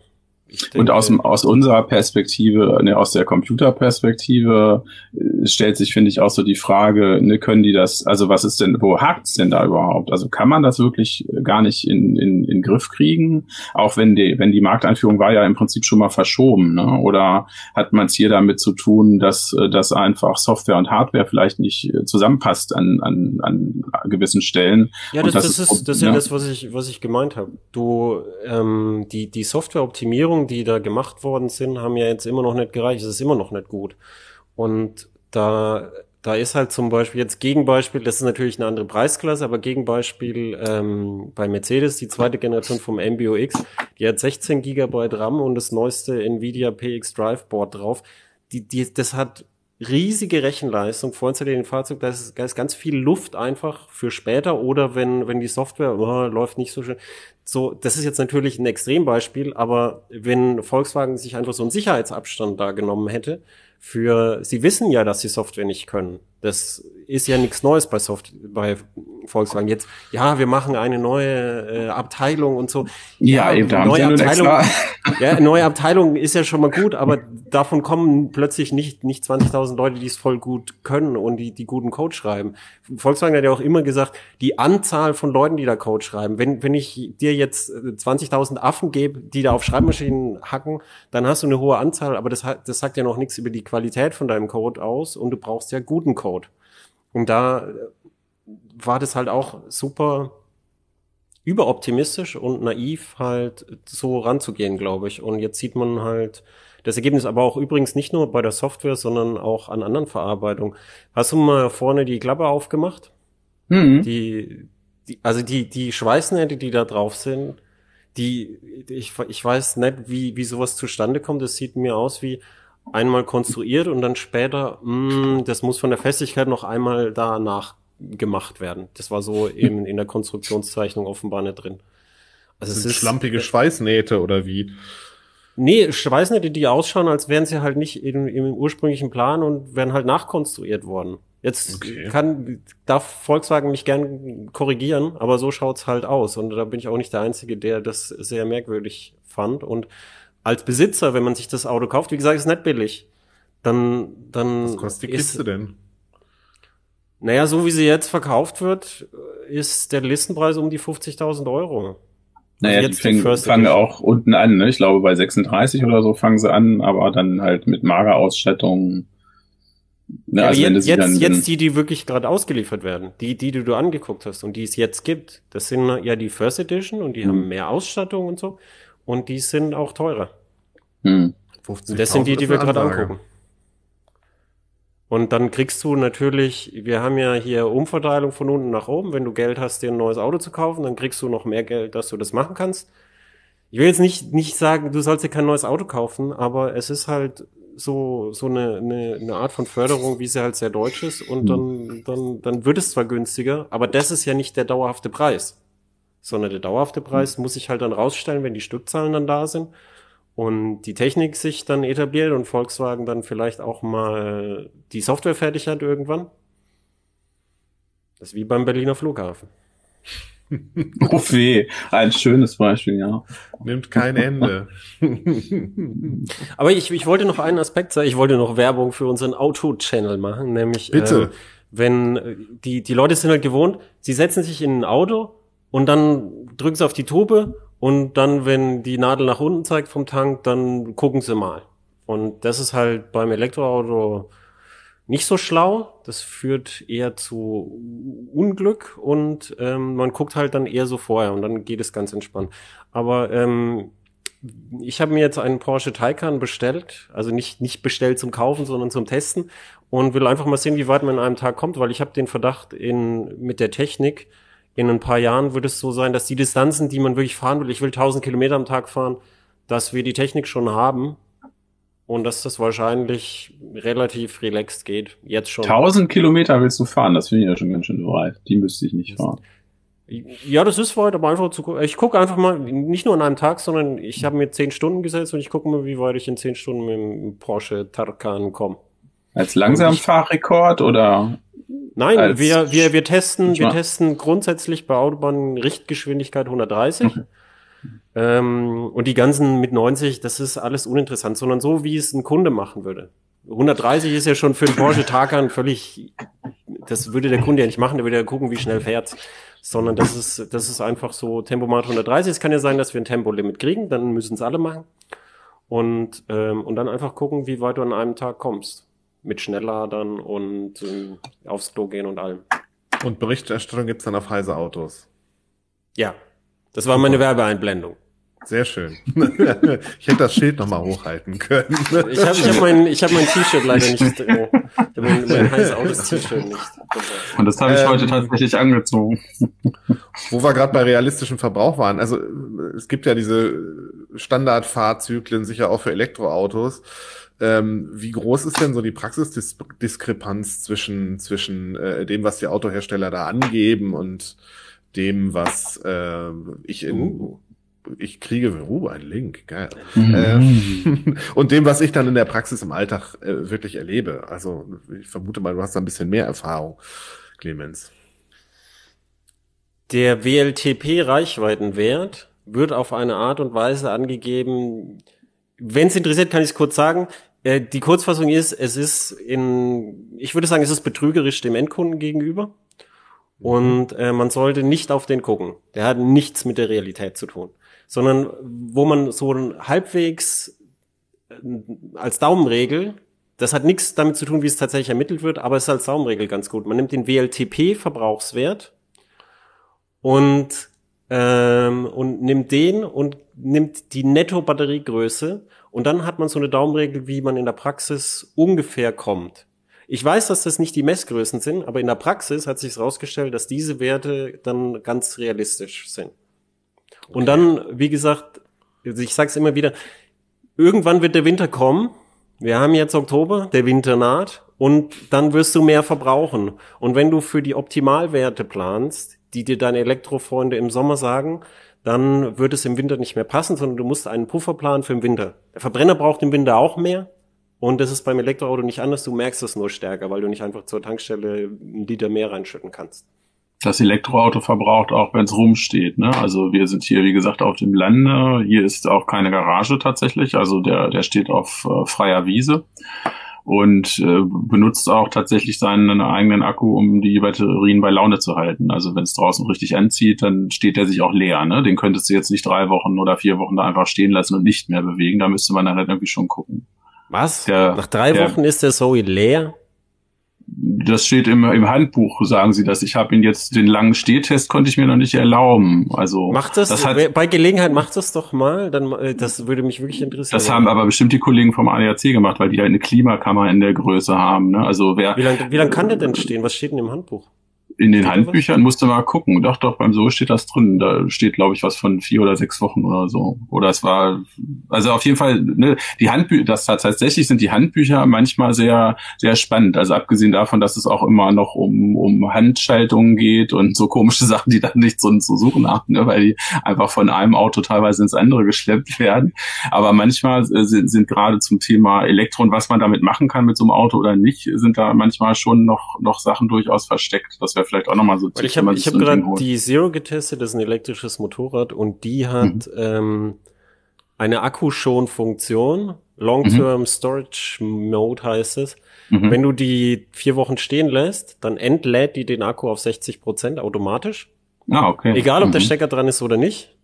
Denke, und aus, aus unserer Perspektive, ne, aus der Computerperspektive, äh, stellt sich, finde ich, auch so die Frage, ne, können die das, also was ist denn, wo hakt's denn da überhaupt? Also kann man das wirklich gar nicht in, in, in Griff kriegen? Auch wenn die, wenn die Markteinführung war ja im Prinzip schon mal verschoben, ne? Oder hat man es hier damit zu tun, dass, äh, dass einfach Software und Hardware vielleicht nicht äh, zusammenpasst an, an, an gewissen Stellen? Ja, das, das, das, ist, das ist ja ne? das, was ich, was ich gemeint habe. Du, ähm, die, die Softwareoptimierung Optimierungen, die da gemacht worden sind, haben ja jetzt immer noch nicht gereicht. Es ist immer noch nicht gut. Und da, da ist halt zum Beispiel jetzt Gegenbeispiel, das ist natürlich eine andere Preisklasse, aber Gegenbeispiel ähm, bei Mercedes, die zweite Generation vom MBOX, die hat 16 Gigabyte RAM und das neueste Nvidia PX Drive Board drauf. Die, die, das hat riesige Rechenleistung vorinstalliert in den Fahrzeug, da ist, da ist ganz viel Luft einfach für später oder wenn, wenn die Software oh, läuft nicht so schön. So, das ist jetzt natürlich ein Extrembeispiel, aber wenn Volkswagen sich einfach so einen Sicherheitsabstand da genommen hätte, für, sie wissen ja, dass sie Software nicht können. Das ist ja nichts Neues bei Soft bei Volkswagen. Jetzt, ja, wir machen eine neue äh, Abteilung und so. Ja, ja eben, da neue Abteilung. ja, neue Abteilung ist ja schon mal gut, aber davon kommen plötzlich nicht nicht 20.000 Leute, die es voll gut können und die die guten Code schreiben. Volkswagen hat ja auch immer gesagt, die Anzahl von Leuten, die da Code schreiben. Wenn wenn ich dir jetzt 20.000 Affen gebe, die da auf Schreibmaschinen hacken, dann hast du eine hohe Anzahl, aber das das sagt ja noch nichts über die Qualität von deinem Code aus und du brauchst ja guten Code. Und da äh, war das halt auch super überoptimistisch und naiv halt so ranzugehen, glaube ich. Und jetzt sieht man halt das Ergebnis aber auch übrigens nicht nur bei der Software, sondern auch an anderen Verarbeitungen. Hast du mal vorne die Klappe aufgemacht? Mhm. Die, die, also die, die Schweißnähte, die da drauf sind, die, ich, ich weiß nicht, wie, wie sowas zustande kommt. Das sieht mir aus wie, einmal konstruiert und dann später, mh, hm, das muss von der Festigkeit noch einmal danach gemacht werden. Das war so eben in der Konstruktionszeichnung offenbar nicht drin. Also es ist schlampige Schweißnähte oder wie? Nee, Schweißnähte, die ausschauen, als wären sie halt nicht im, im ursprünglichen Plan und wären halt nachkonstruiert worden. Jetzt okay. kann, darf Volkswagen mich gern korrigieren, aber so schaut's halt aus. Und da bin ich auch nicht der Einzige, der das sehr merkwürdig fand. Und als Besitzer, wenn man sich das Auto kauft, wie gesagt, ist nicht billig. Dann, dann. Was kostet die Kiste denn? Naja, so wie sie jetzt verkauft wird, ist der Listenpreis um die 50.000 Euro. Naja, also die, fäng, die fangen auch unten an, ne? Ich glaube, bei 36 oder so fangen sie an, aber dann halt mit mager Ausstattung. Ne, ja, also jetzt, jetzt, jetzt die, die wirklich gerade ausgeliefert werden, die, die, die du angeguckt hast und die es jetzt gibt, das sind ja die First Edition und die mhm. haben mehr Ausstattung und so. Und die sind auch teurer. Hm. Und das sind die, die wir gerade angucken. Und dann kriegst du natürlich, wir haben ja hier Umverteilung von unten nach oben. Wenn du Geld hast, dir ein neues Auto zu kaufen, dann kriegst du noch mehr Geld, dass du das machen kannst. Ich will jetzt nicht, nicht sagen, du sollst dir kein neues Auto kaufen, aber es ist halt so, so eine, eine, eine Art von Förderung, wie sie halt sehr deutsch ist. Und dann, dann, dann wird es zwar günstiger, aber das ist ja nicht der dauerhafte Preis. Sondern der dauerhafte Preis muss ich halt dann rausstellen, wenn die Stückzahlen dann da sind und die Technik sich dann etabliert und Volkswagen dann vielleicht auch mal die Software fertig hat irgendwann. Das ist wie beim Berliner Flughafen. *laughs* Oh weh, ein schönes Beispiel, ja. Nimmt kein Ende. *laughs* Aber ich, ich wollte noch einen Aspekt sagen, ich wollte noch Werbung für unseren Auto-Channel machen, nämlich Bitte. Äh, wenn die, die Leute sind halt gewohnt, sie setzen sich in ein Auto und dann drücken sie auf die Tube und dann, wenn die Nadel nach unten zeigt vom Tank, dann gucken sie mal. Und das ist halt beim Elektroauto nicht so schlau. Das führt eher zu Unglück und ähm, man guckt halt dann eher so vorher und dann geht es ganz entspannt. Aber ähm, ich habe mir jetzt einen Porsche Taycan bestellt, also nicht nicht bestellt zum Kaufen, sondern zum Testen und will einfach mal sehen, wie weit man in einem Tag kommt, weil ich habe den Verdacht in mit der Technik in ein paar Jahren wird es so sein, dass die Distanzen, die man wirklich fahren will, ich will 1000 Kilometer am Tag fahren, dass wir die Technik schon haben und dass das wahrscheinlich relativ relaxed geht. Jetzt schon. 1000 Kilometer willst du fahren? Das finde ich ja schon ganz schön weit. Die müsste ich nicht fahren. Ja, das ist weit, aber einfach zu Ich gucke einfach mal, nicht nur an einem Tag, sondern ich habe mir zehn Stunden gesetzt und ich gucke mal, wie weit ich in zehn Stunden mit dem Porsche Tarkan komme. Als Langsamfahrrekord oder Nein, wir, wir, wir testen, wir testen grundsätzlich bei Autobahnen Richtgeschwindigkeit 130. Mhm. Ähm, und die ganzen mit 90, das ist alles uninteressant, sondern so, wie es ein Kunde machen würde. 130 ist ja schon für einen Porsche Taycan völlig, das würde der Kunde ja nicht machen, der würde ja gucken, wie schnell fährt. Sondern das ist, das ist einfach so Tempomat 130. Es kann ja sein, dass wir ein Tempolimit kriegen, dann müssen es alle machen. Und, ähm, und dann einfach gucken, wie weit du an einem Tag kommst mit Schnellladern und äh, aufs Klo gehen und allem. Und Berichterstattung gibt's dann auf Heise Autos. Ja, das war meine Werbeeinblendung. Sehr schön. *laughs* ich hätte das Schild nochmal hochhalten können. Ich habe ich hab mein, ich hab mein T-Shirt leider nicht. Äh, *laughs* mein, mein heißes Autos T-Shirt nicht. Und das habe ich ähm, heute tatsächlich angezogen. *laughs* Wo wir gerade bei realistischem Verbrauch waren. Also es gibt ja diese Standardfahrzyklen, sicher auch für Elektroautos. Ähm, wie groß ist denn so die Praxisdiskrepanz zwischen, zwischen äh, dem, was die Autohersteller da angeben und dem, was äh, ich in uh. ich kriege uh, ein Link, geil. Mhm. Äh, *laughs* und dem, was ich dann in der Praxis im Alltag äh, wirklich erlebe. Also ich vermute mal, du hast da ein bisschen mehr Erfahrung, Clemens. Der WLTP-Reichweitenwert wird auf eine Art und Weise angegeben, wenn es interessiert, kann ich es kurz sagen. Äh, die Kurzfassung ist, es ist in, ich würde sagen, es ist betrügerisch dem Endkunden gegenüber. Und äh, man sollte nicht auf den gucken. Der hat nichts mit der Realität zu tun. Sondern wo man so halbwegs äh, als Daumenregel, das hat nichts damit zu tun, wie es tatsächlich ermittelt wird, aber es ist als Daumenregel ganz gut. Man nimmt den WLTP-Verbrauchswert und, ähm, und nimmt den und nimmt die Netto-Batteriegröße und dann hat man so eine Daumenregel, wie man in der Praxis ungefähr kommt. Ich weiß, dass das nicht die Messgrößen sind, aber in der Praxis hat sich herausgestellt, dass diese Werte dann ganz realistisch sind. Okay. Und dann, wie gesagt, ich sage es immer wieder, irgendwann wird der Winter kommen. Wir haben jetzt Oktober, der Winter naht und dann wirst du mehr verbrauchen. Und wenn du für die Optimalwerte planst, die dir deine Elektrofreunde im Sommer sagen, dann wird es im Winter nicht mehr passen, sondern du musst einen Puffer planen für den Winter. Der Verbrenner braucht im Winter auch mehr. Und das ist beim Elektroauto nicht anders. Du merkst es nur stärker, weil du nicht einfach zur Tankstelle einen Liter mehr reinschütten kannst. Das Elektroauto verbraucht auch, wenn es rumsteht. Ne? Also wir sind hier, wie gesagt, auf dem Lande. Hier ist auch keine Garage tatsächlich. Also der, der steht auf äh, freier Wiese und äh, benutzt auch tatsächlich seinen eigenen Akku, um die Batterien bei Laune zu halten. Also wenn es draußen richtig anzieht, dann steht der sich auch leer. Ne? Den könntest du jetzt nicht drei Wochen oder vier Wochen da einfach stehen lassen und nicht mehr bewegen. Da müsste man dann halt irgendwie schon gucken. Was? Der, Nach drei der, Wochen ist der Zoe leer? Das steht im, im Handbuch, sagen Sie das. Ich habe ihn jetzt, den langen Stehtest konnte ich mir noch nicht erlauben. Also macht das, das hat, bei Gelegenheit macht das doch mal, dann äh, das würde mich wirklich interessieren. Das haben aber bestimmt die Kollegen vom ADAC gemacht, weil die halt eine Klimakammer in der Größe haben. Ne? Also wer Wie lange wie lang kann der denn stehen? Was steht denn im Handbuch? In den Handbüchern musste mal gucken. Doch, doch, beim So steht das drin. Da steht, glaube ich, was von vier oder sechs Wochen oder so. Oder es war, also auf jeden Fall, ne, die Handbücher, das tatsächlich sind die Handbücher manchmal sehr, sehr spannend. Also abgesehen davon, dass es auch immer noch um, um Handschaltungen geht und so komische *laughs* Sachen, die dann nicht so zu suchen haben, ne, weil die einfach von einem Auto teilweise ins andere geschleppt werden. Aber manchmal äh, sind, sind gerade zum Thema Elektro und was man damit machen kann mit so einem Auto oder nicht, sind da manchmal schon noch, noch Sachen durchaus versteckt. Das wäre vielleicht auch nochmal so. Weil ich habe hab gerade die Zero getestet, das ist ein elektrisches Motorrad und die hat mhm. ähm, eine Akkuschonfunktion, Long-Term mhm. Storage Mode heißt es. Mhm. Wenn du die vier Wochen stehen lässt, dann entlädt die den Akku auf 60 Prozent automatisch. Ah, okay. Egal, ob der mhm. Stecker dran ist oder nicht,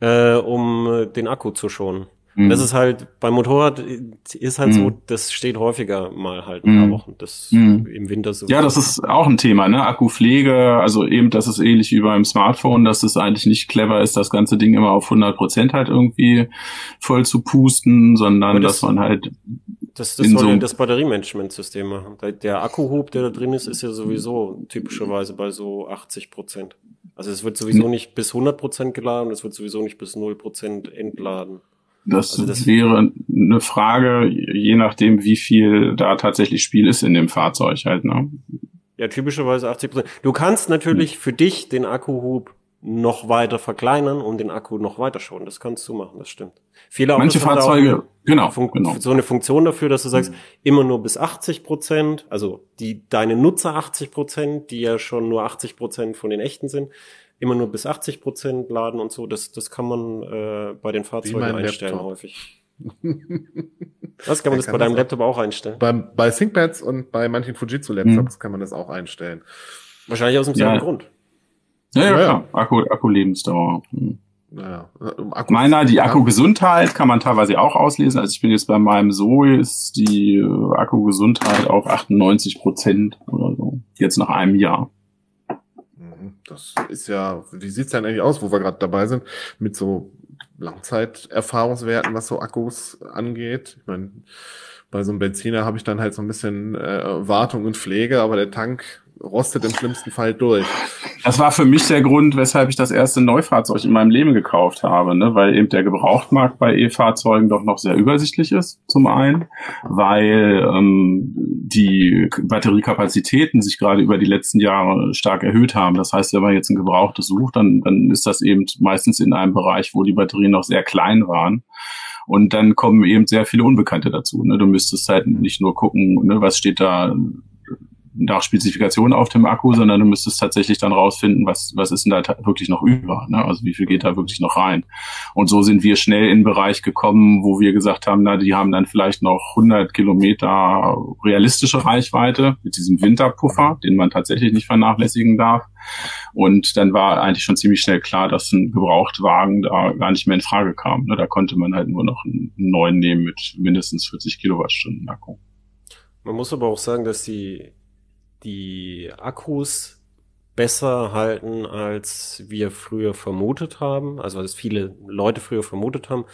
äh, um den Akku zu schonen. Mhm. Das ist halt, beim Motorrad ist halt mhm. so, das steht häufiger mal halt ein paar mhm. Wochen. Das mhm. im Winter so. Ja, das ist auch ein Thema, ne? Akkupflege, also eben, das ist ähnlich wie beim Smartphone, dass es eigentlich nicht clever ist, das ganze Ding immer auf 100 Prozent halt irgendwie voll zu pusten, sondern das, dass man halt das, das soll so das Batteriemanagementsystem machen. Der Akkuhub, der da drin ist, ist ja sowieso typischerweise bei so 80 Prozent. Also es wird sowieso nicht bis 100 Prozent geladen, es wird sowieso nicht bis 0 Prozent entladen. Das, also das wäre eine Frage, je nachdem, wie viel da tatsächlich Spiel ist in dem Fahrzeug halt, ne? Ja, typischerweise 80 Prozent. Du kannst natürlich für dich den Akkuhub noch weiter verkleinern und den Akku noch weiter schonen. Das kannst du machen, das stimmt. Viele Manche Fahrzeuge, genau, genau. So eine Funktion dafür, dass du sagst, mhm. immer nur bis 80 Prozent, also die, deine Nutzer 80 Prozent, die ja schon nur 80 Prozent von den echten sind, immer nur bis 80 Prozent laden und so. Das, das kann man äh, bei den Fahrzeugen einstellen Laptop. häufig. *laughs* Was kann man das kann bei deinem Laptop auch einstellen? Beim, bei ThinkPads und bei manchen Fujitsu-Laptops hm. kann man das auch einstellen. Wahrscheinlich aus dem selben Grund. Ja, ja, ja, klar. Akku, Akku-Lebensdauer. Hm. Naja, Akku Meiner, die Akkugesundheit kann man teilweise auch auslesen. Also ich bin jetzt bei meinem Zoe ist die äh, Akkugesundheit auf 98 Prozent oder so. Jetzt nach einem Jahr. Das ist ja, wie sieht's denn eigentlich aus, wo wir gerade dabei sind, mit so Langzeiterfahrungswerten, was so Akkus angeht? Ich meine, bei so einem Benziner habe ich dann halt so ein bisschen äh, Wartung und Pflege, aber der Tank rostet im schlimmsten Fall durch. Das war für mich der Grund, weshalb ich das erste Neufahrzeug in meinem Leben gekauft habe, ne? weil eben der Gebrauchtmarkt bei E-Fahrzeugen doch noch sehr übersichtlich ist, zum einen, weil ähm, die Batteriekapazitäten sich gerade über die letzten Jahre stark erhöht haben. Das heißt, wenn man jetzt ein Gebrauchtes sucht, dann, dann ist das eben meistens in einem Bereich, wo die Batterien noch sehr klein waren. Und dann kommen eben sehr viele Unbekannte dazu. Ne? Du müsstest halt nicht nur gucken, ne, was steht da nach Spezifikation auf dem Akku, sondern du müsstest tatsächlich dann rausfinden, was, was ist denn da wirklich noch über, ne? also wie viel geht da wirklich noch rein. Und so sind wir schnell in den Bereich gekommen, wo wir gesagt haben, na, die haben dann vielleicht noch 100 Kilometer realistische Reichweite mit diesem Winterpuffer, den man tatsächlich nicht vernachlässigen darf. Und dann war eigentlich schon ziemlich schnell klar, dass ein Gebrauchtwagen da gar nicht mehr in Frage kam. Ne? Da konnte man halt nur noch einen neuen nehmen mit mindestens 40 Kilowattstunden Akku. Man muss aber auch sagen, dass die die Akkus besser halten, als wir früher vermutet haben, also als viele Leute früher vermutet haben.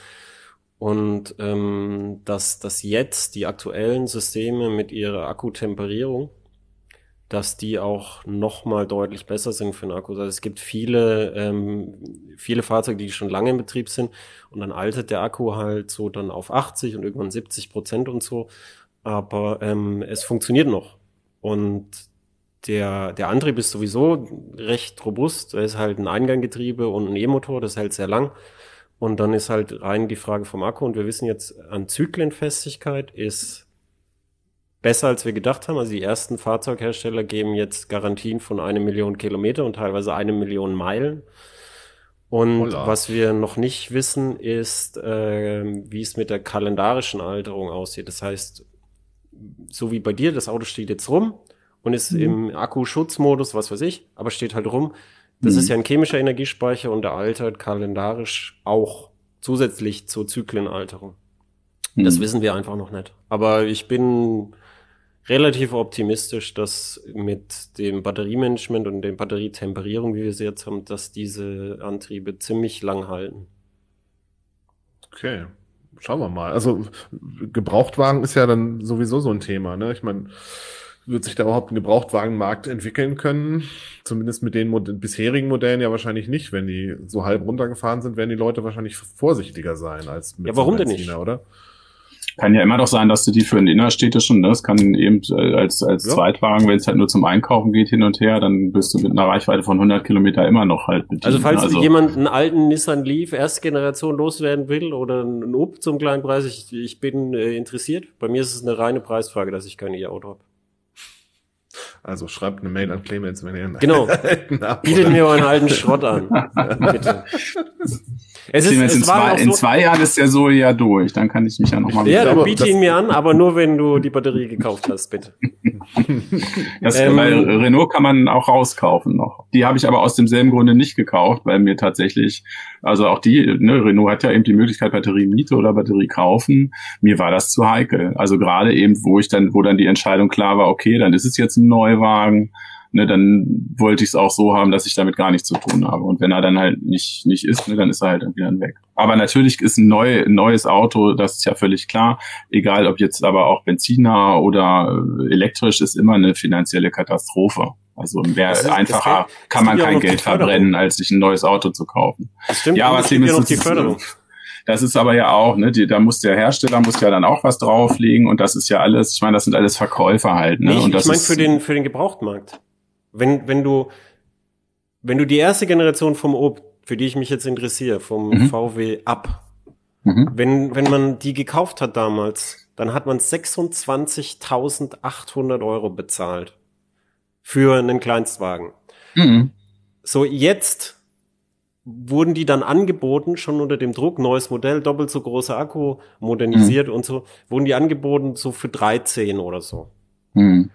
Und ähm, dass, dass jetzt die aktuellen Systeme mit ihrer Akkutemperierung, dass die auch noch mal deutlich besser sind für den Akku. Also es gibt viele, ähm, viele Fahrzeuge, die schon lange in Betrieb sind und dann altert der Akku halt so dann auf 80 und irgendwann 70 Prozent und so. Aber ähm, es funktioniert noch. Und der, der Antrieb ist sowieso recht robust. Er ist halt ein Einganggetriebe und ein E-Motor, das hält sehr lang. Und dann ist halt rein die Frage vom Akku. Und wir wissen jetzt, an Zyklenfestigkeit ist besser, als wir gedacht haben. Also die ersten Fahrzeughersteller geben jetzt Garantien von eine Million Kilometer und teilweise eine Million Meilen. Und Hola. was wir noch nicht wissen, ist, äh, wie es mit der kalendarischen Alterung aussieht. Das heißt, so wie bei dir, das Auto steht jetzt rum und ist mhm. im Akkuschutzmodus, was weiß ich, aber steht halt rum. Das mhm. ist ja ein chemischer Energiespeicher und der altert kalendarisch auch zusätzlich zur Zyklenalterung. Mhm. Das wissen wir einfach noch nicht. Aber ich bin relativ optimistisch, dass mit dem Batteriemanagement und der Batterietemperierung, wie wir sie jetzt haben, dass diese Antriebe ziemlich lang halten. Okay. Schauen wir mal. Also Gebrauchtwagen ist ja dann sowieso so ein Thema. Ne? Ich meine, wird sich da überhaupt ein Gebrauchtwagenmarkt entwickeln können? Zumindest mit den Mod bisherigen Modellen ja wahrscheinlich nicht. Wenn die so halb runtergefahren sind, werden die Leute wahrscheinlich vorsichtiger sein als mit Ja, warum denn nicht? Oder? Kann ja immer noch sein, dass du die für den innerstädtischen, ne, das kann eben äh, als, als ja. Zweitwagen, wenn es halt nur zum Einkaufen geht hin und her, dann bist du mit einer Reichweite von 100 Kilometer immer noch halt bedient. Also falls also, jemand einen alten Nissan Leaf erste Generation loswerden will oder einen Up zum kleinen Preis, ich, ich bin äh, interessiert. Bei mir ist es eine reine Preisfrage, dass ich kein E-Auto habe. Also schreibt eine Mail an Clemens, wenn ihr einen Genau. *laughs* Bietet mir euren alten Schrott an. *laughs* Bitte. Es ist, es in, zwei, so, in zwei Jahren ist der so ja durch. Dann kann ich mich ja nochmal Ja, dann biete ihn mir an, aber nur wenn du die Batterie gekauft hast, bitte. *laughs* das, ähm, weil Renault kann man auch rauskaufen noch. Die habe ich aber aus demselben Grunde nicht gekauft, weil mir tatsächlich, also auch die, ne, Renault hat ja eben die Möglichkeit Batterie Miete oder Batterie kaufen. Mir war das zu heikel. Also gerade eben, wo ich dann, wo dann die Entscheidung klar war, okay, dann ist es jetzt ein Neuwagen ne, dann wollte ich es auch so haben, dass ich damit gar nichts zu tun habe. Und wenn er dann halt nicht, nicht ist, ne, dann ist er halt irgendwie dann weg. Aber natürlich ist ein, neu, neues Auto, das ist ja völlig klar, egal ob jetzt aber auch Benziner oder elektrisch, ist immer eine finanzielle Katastrophe. Also mehr ist, einfacher kann man kein Geld verbrennen, als sich ein neues Auto zu kaufen. Das stimmt, ja, aber es ist die Förderung. Das ist aber ja auch, ne, die, da muss der Hersteller muss ja dann auch was drauflegen und das ist ja alles, ich meine, das sind alles Verkäufer halt. Ne? Nee, und das ich meine für den für den Gebrauchtmarkt. Wenn, wenn du, wenn du die erste Generation vom Ob, für die ich mich jetzt interessiere, vom mhm. VW ab, mhm. wenn, wenn man die gekauft hat damals, dann hat man 26.800 Euro bezahlt für einen Kleinstwagen. Mhm. So jetzt wurden die dann angeboten, schon unter dem Druck, neues Modell, doppelt so großer Akku, modernisiert mhm. und so, wurden die angeboten so für 13 oder so. Mhm.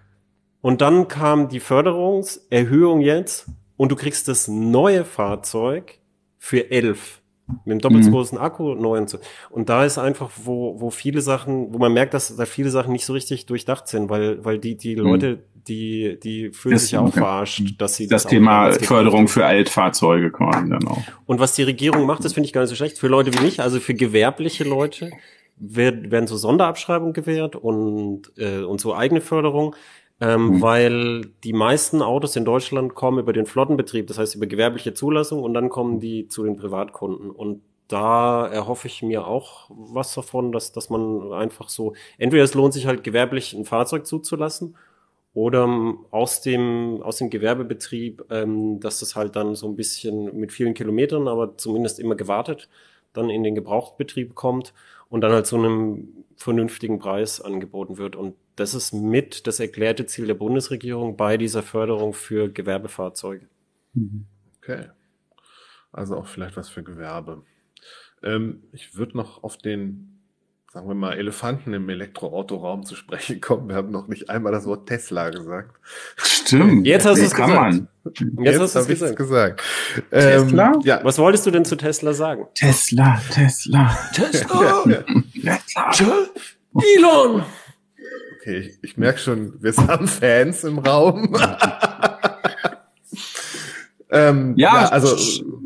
Und dann kam die Förderungserhöhung jetzt und du kriegst das neue Fahrzeug für elf mit dem doppelt so mhm. großen Akku neu und so. Und da ist einfach, wo, wo viele Sachen, wo man merkt, dass da viele Sachen nicht so richtig durchdacht sind, weil, weil die, die mhm. Leute, die, die fühlen das, sich ja auch okay. verarscht, dass sie das, das Thema Förderung für Altfahrzeuge kommen dann auch. Und was die Regierung macht, das finde ich gar nicht so schlecht. Für Leute wie mich, also für gewerbliche Leute, werden, werden so Sonderabschreibungen gewährt und, äh, und so eigene Förderung ähm, mhm. weil die meisten Autos in Deutschland kommen über den Flottenbetrieb, das heißt über gewerbliche Zulassung und dann kommen die zu den Privatkunden. Und da erhoffe ich mir auch was davon, dass, dass man einfach so, entweder es lohnt sich halt gewerblich ein Fahrzeug zuzulassen oder ähm, aus dem, aus dem Gewerbebetrieb, ähm, dass es halt dann so ein bisschen mit vielen Kilometern, aber zumindest immer gewartet, dann in den Gebrauchsbetrieb kommt und dann halt zu einem vernünftigen Preis angeboten wird. Und das ist mit das erklärte Ziel der Bundesregierung bei dieser Förderung für Gewerbefahrzeuge. Mhm. Okay. Also auch vielleicht was für Gewerbe. Ähm, ich würde noch auf den, sagen wir mal, Elefanten im Elektroautoraum zu sprechen kommen. Wir haben noch nicht einmal das Wort Tesla gesagt. Stimmt. Jetzt hast du es gesagt. Jetzt, Jetzt hast du es gesagt. gesagt. Tesla? Ähm, ja. Was wolltest du denn zu Tesla sagen? Tesla, Tesla. *laughs* Tesla. Tesla. Elon. Okay, ich, ich merke schon, wir haben *laughs* Fans im Raum. *laughs* Ähm, ja, ja, also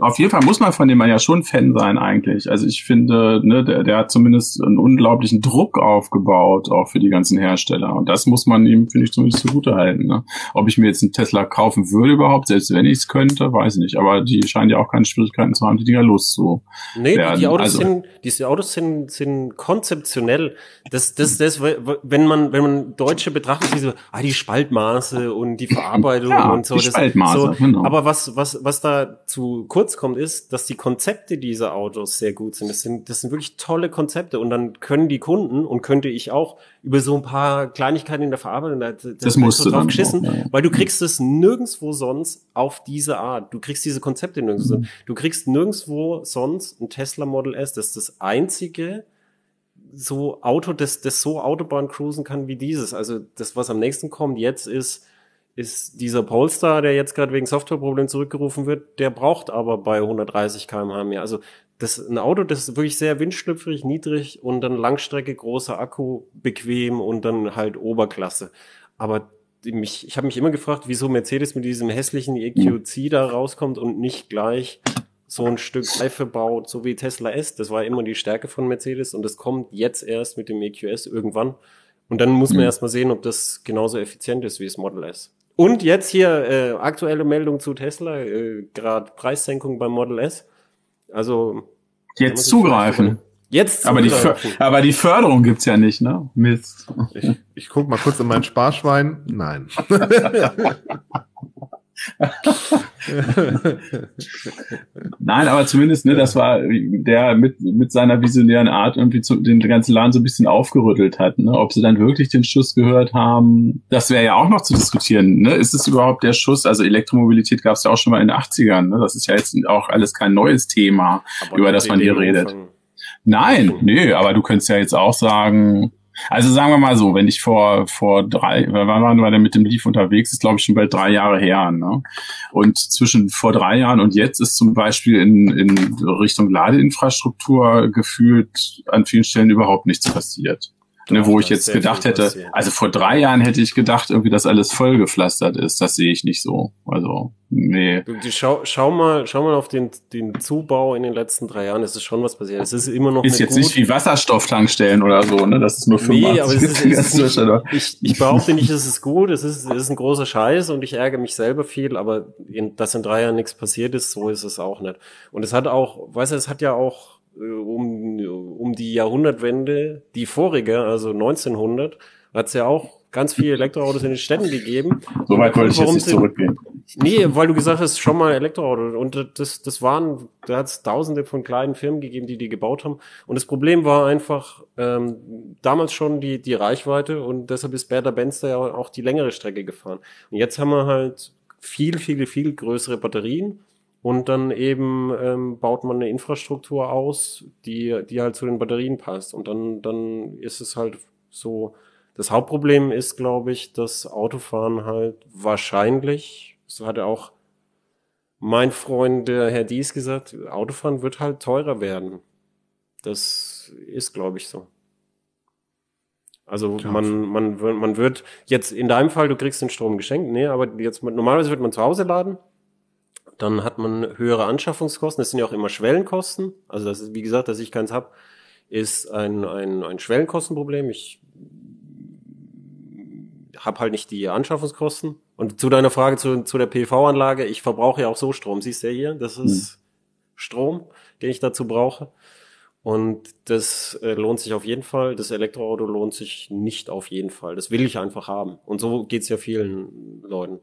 auf jeden Fall muss man von dem ja schon Fan sein eigentlich. Also ich finde, ne, der, der hat zumindest einen unglaublichen Druck aufgebaut, auch für die ganzen Hersteller. Und das muss man ihm, finde ich, zumindest zugute halten. Ne? Ob ich mir jetzt einen Tesla kaufen würde überhaupt, selbst wenn ich es könnte, weiß ich nicht. Aber die scheinen ja auch keine Schwierigkeiten zu haben, die Dinger loszu. Nee, werden. die Autos also, sind, diese Autos sind, sind konzeptionell. Das, das, das, wenn man, wenn man Deutsche betrachtet, diese, ah, die Spaltmaße und die Verarbeitung ja, und so. Die das, Spaltmaße, so genau. Aber was was, was, da zu kurz kommt, ist, dass die Konzepte dieser Autos sehr gut sind. Das sind, das sind wirklich tolle Konzepte und dann können die Kunden und könnte ich auch über so ein paar Kleinigkeiten in der Verarbeitung, da, da das musst du drauf geschissen, auch, ja. weil du kriegst es nirgendswo sonst auf diese Art. Du kriegst diese Konzepte nirgendwo. Mhm. Du kriegst nirgendwo sonst ein Tesla Model S. Das ist das einzige, so Auto, das, das so Autobahn cruisen kann wie dieses. Also das, was am nächsten kommt jetzt ist ist dieser Polestar, der jetzt gerade wegen Softwareproblemen zurückgerufen wird, der braucht aber bei 130 km/h mehr. Also das ein Auto, das ist wirklich sehr windschlüpfrig, niedrig und dann Langstrecke, großer Akku, bequem und dann halt Oberklasse. Aber mich, ich habe mich immer gefragt, wieso Mercedes mit diesem hässlichen EQC da rauskommt und nicht gleich so ein Stück Reife baut, so wie Tesla S. Das war immer die Stärke von Mercedes und das kommt jetzt erst mit dem EQS irgendwann. Und dann muss man mhm. erst mal sehen, ob das genauso effizient ist wie das Model S. Und jetzt hier äh, aktuelle Meldung zu Tesla, äh, gerade Preissenkung beim Model S. Also jetzt zugreifen. Jetzt aber die, aber die Förderung gibt's ja nicht, ne? Mist. Ich, ich guck mal kurz in mein Sparschwein. Nein. *laughs* *laughs* *laughs* Nein, aber zumindest, ne, das war der mit, mit seiner visionären Art irgendwie zu, den ganzen Laden so ein bisschen aufgerüttelt hat. Ne? Ob sie dann wirklich den Schuss gehört haben, das wäre ja auch noch zu diskutieren. Ne? Ist es überhaupt der Schuss? Also Elektromobilität gab es ja auch schon mal in den 80ern. Ne? Das ist ja jetzt auch alles kein neues Thema, aber über das man hier redet. Nein, nee, aber du könntest ja jetzt auch sagen, also sagen wir mal so, wenn ich vor, vor drei, wann waren wir denn mit dem Leaf unterwegs, ist glaube ich schon bald drei Jahre her. Ne? Und zwischen vor drei Jahren und jetzt ist zum Beispiel in, in Richtung Ladeinfrastruktur gefühlt an vielen Stellen überhaupt nichts passiert ne, wo ich jetzt gedacht hätte, also vor drei Jahren hätte ich gedacht, irgendwie, dass alles vollgepflastert ist. Das sehe ich nicht so. Also, nee. Schau, schau mal, schau mal auf den, den Zubau in den letzten drei Jahren. Es ist schon was passiert. Es ist immer noch Ist jetzt nicht wie Wasserstofftankstellen oder so, ne? Das ist nur 85. Nee, aber es ist, *laughs* es ist nicht, ich, ich behaupte nicht, es ist gut. Es ist, es ist ein großer Scheiß und ich ärgere mich selber viel, aber in, dass in drei Jahren nichts passiert ist, so ist es auch nicht. Und es hat auch, weißt du, es hat ja auch um, um die Jahrhundertwende, die vorige, also 1900, hat es ja auch ganz viele Elektroautos in den Städten gegeben. So weit wollte ich jetzt nicht zurückgehen. Nee, weil du gesagt hast, schon mal Elektroauto. Und das, das waren, da hat es tausende von kleinen Firmen gegeben, die die gebaut haben. Und das Problem war einfach ähm, damals schon die, die Reichweite und deshalb ist Bertha Benz da ja auch die längere Strecke gefahren. Und jetzt haben wir halt viel, viel, viel größere Batterien und dann eben ähm, baut man eine Infrastruktur aus, die, die halt zu den Batterien passt. Und dann, dann ist es halt so. Das Hauptproblem ist, glaube ich, dass Autofahren halt wahrscheinlich, so hat er auch mein Freund, der Herr Dies gesagt, Autofahren wird halt teurer werden. Das ist, glaube ich, so. Also man, man, man wird jetzt in deinem Fall, du kriegst den Strom geschenkt, nee, aber jetzt normalerweise wird man zu Hause laden dann hat man höhere Anschaffungskosten. Das sind ja auch immer Schwellenkosten. Also das ist, wie gesagt, dass ich keins habe, ist ein, ein, ein Schwellenkostenproblem. Ich habe halt nicht die Anschaffungskosten. Und zu deiner Frage zu, zu der PV-Anlage, ich verbrauche ja auch so Strom. Siehst du ja hier, das ist mhm. Strom, den ich dazu brauche. Und das äh, lohnt sich auf jeden Fall. Das Elektroauto lohnt sich nicht auf jeden Fall. Das will ich einfach haben. Und so geht's ja vielen Leuten.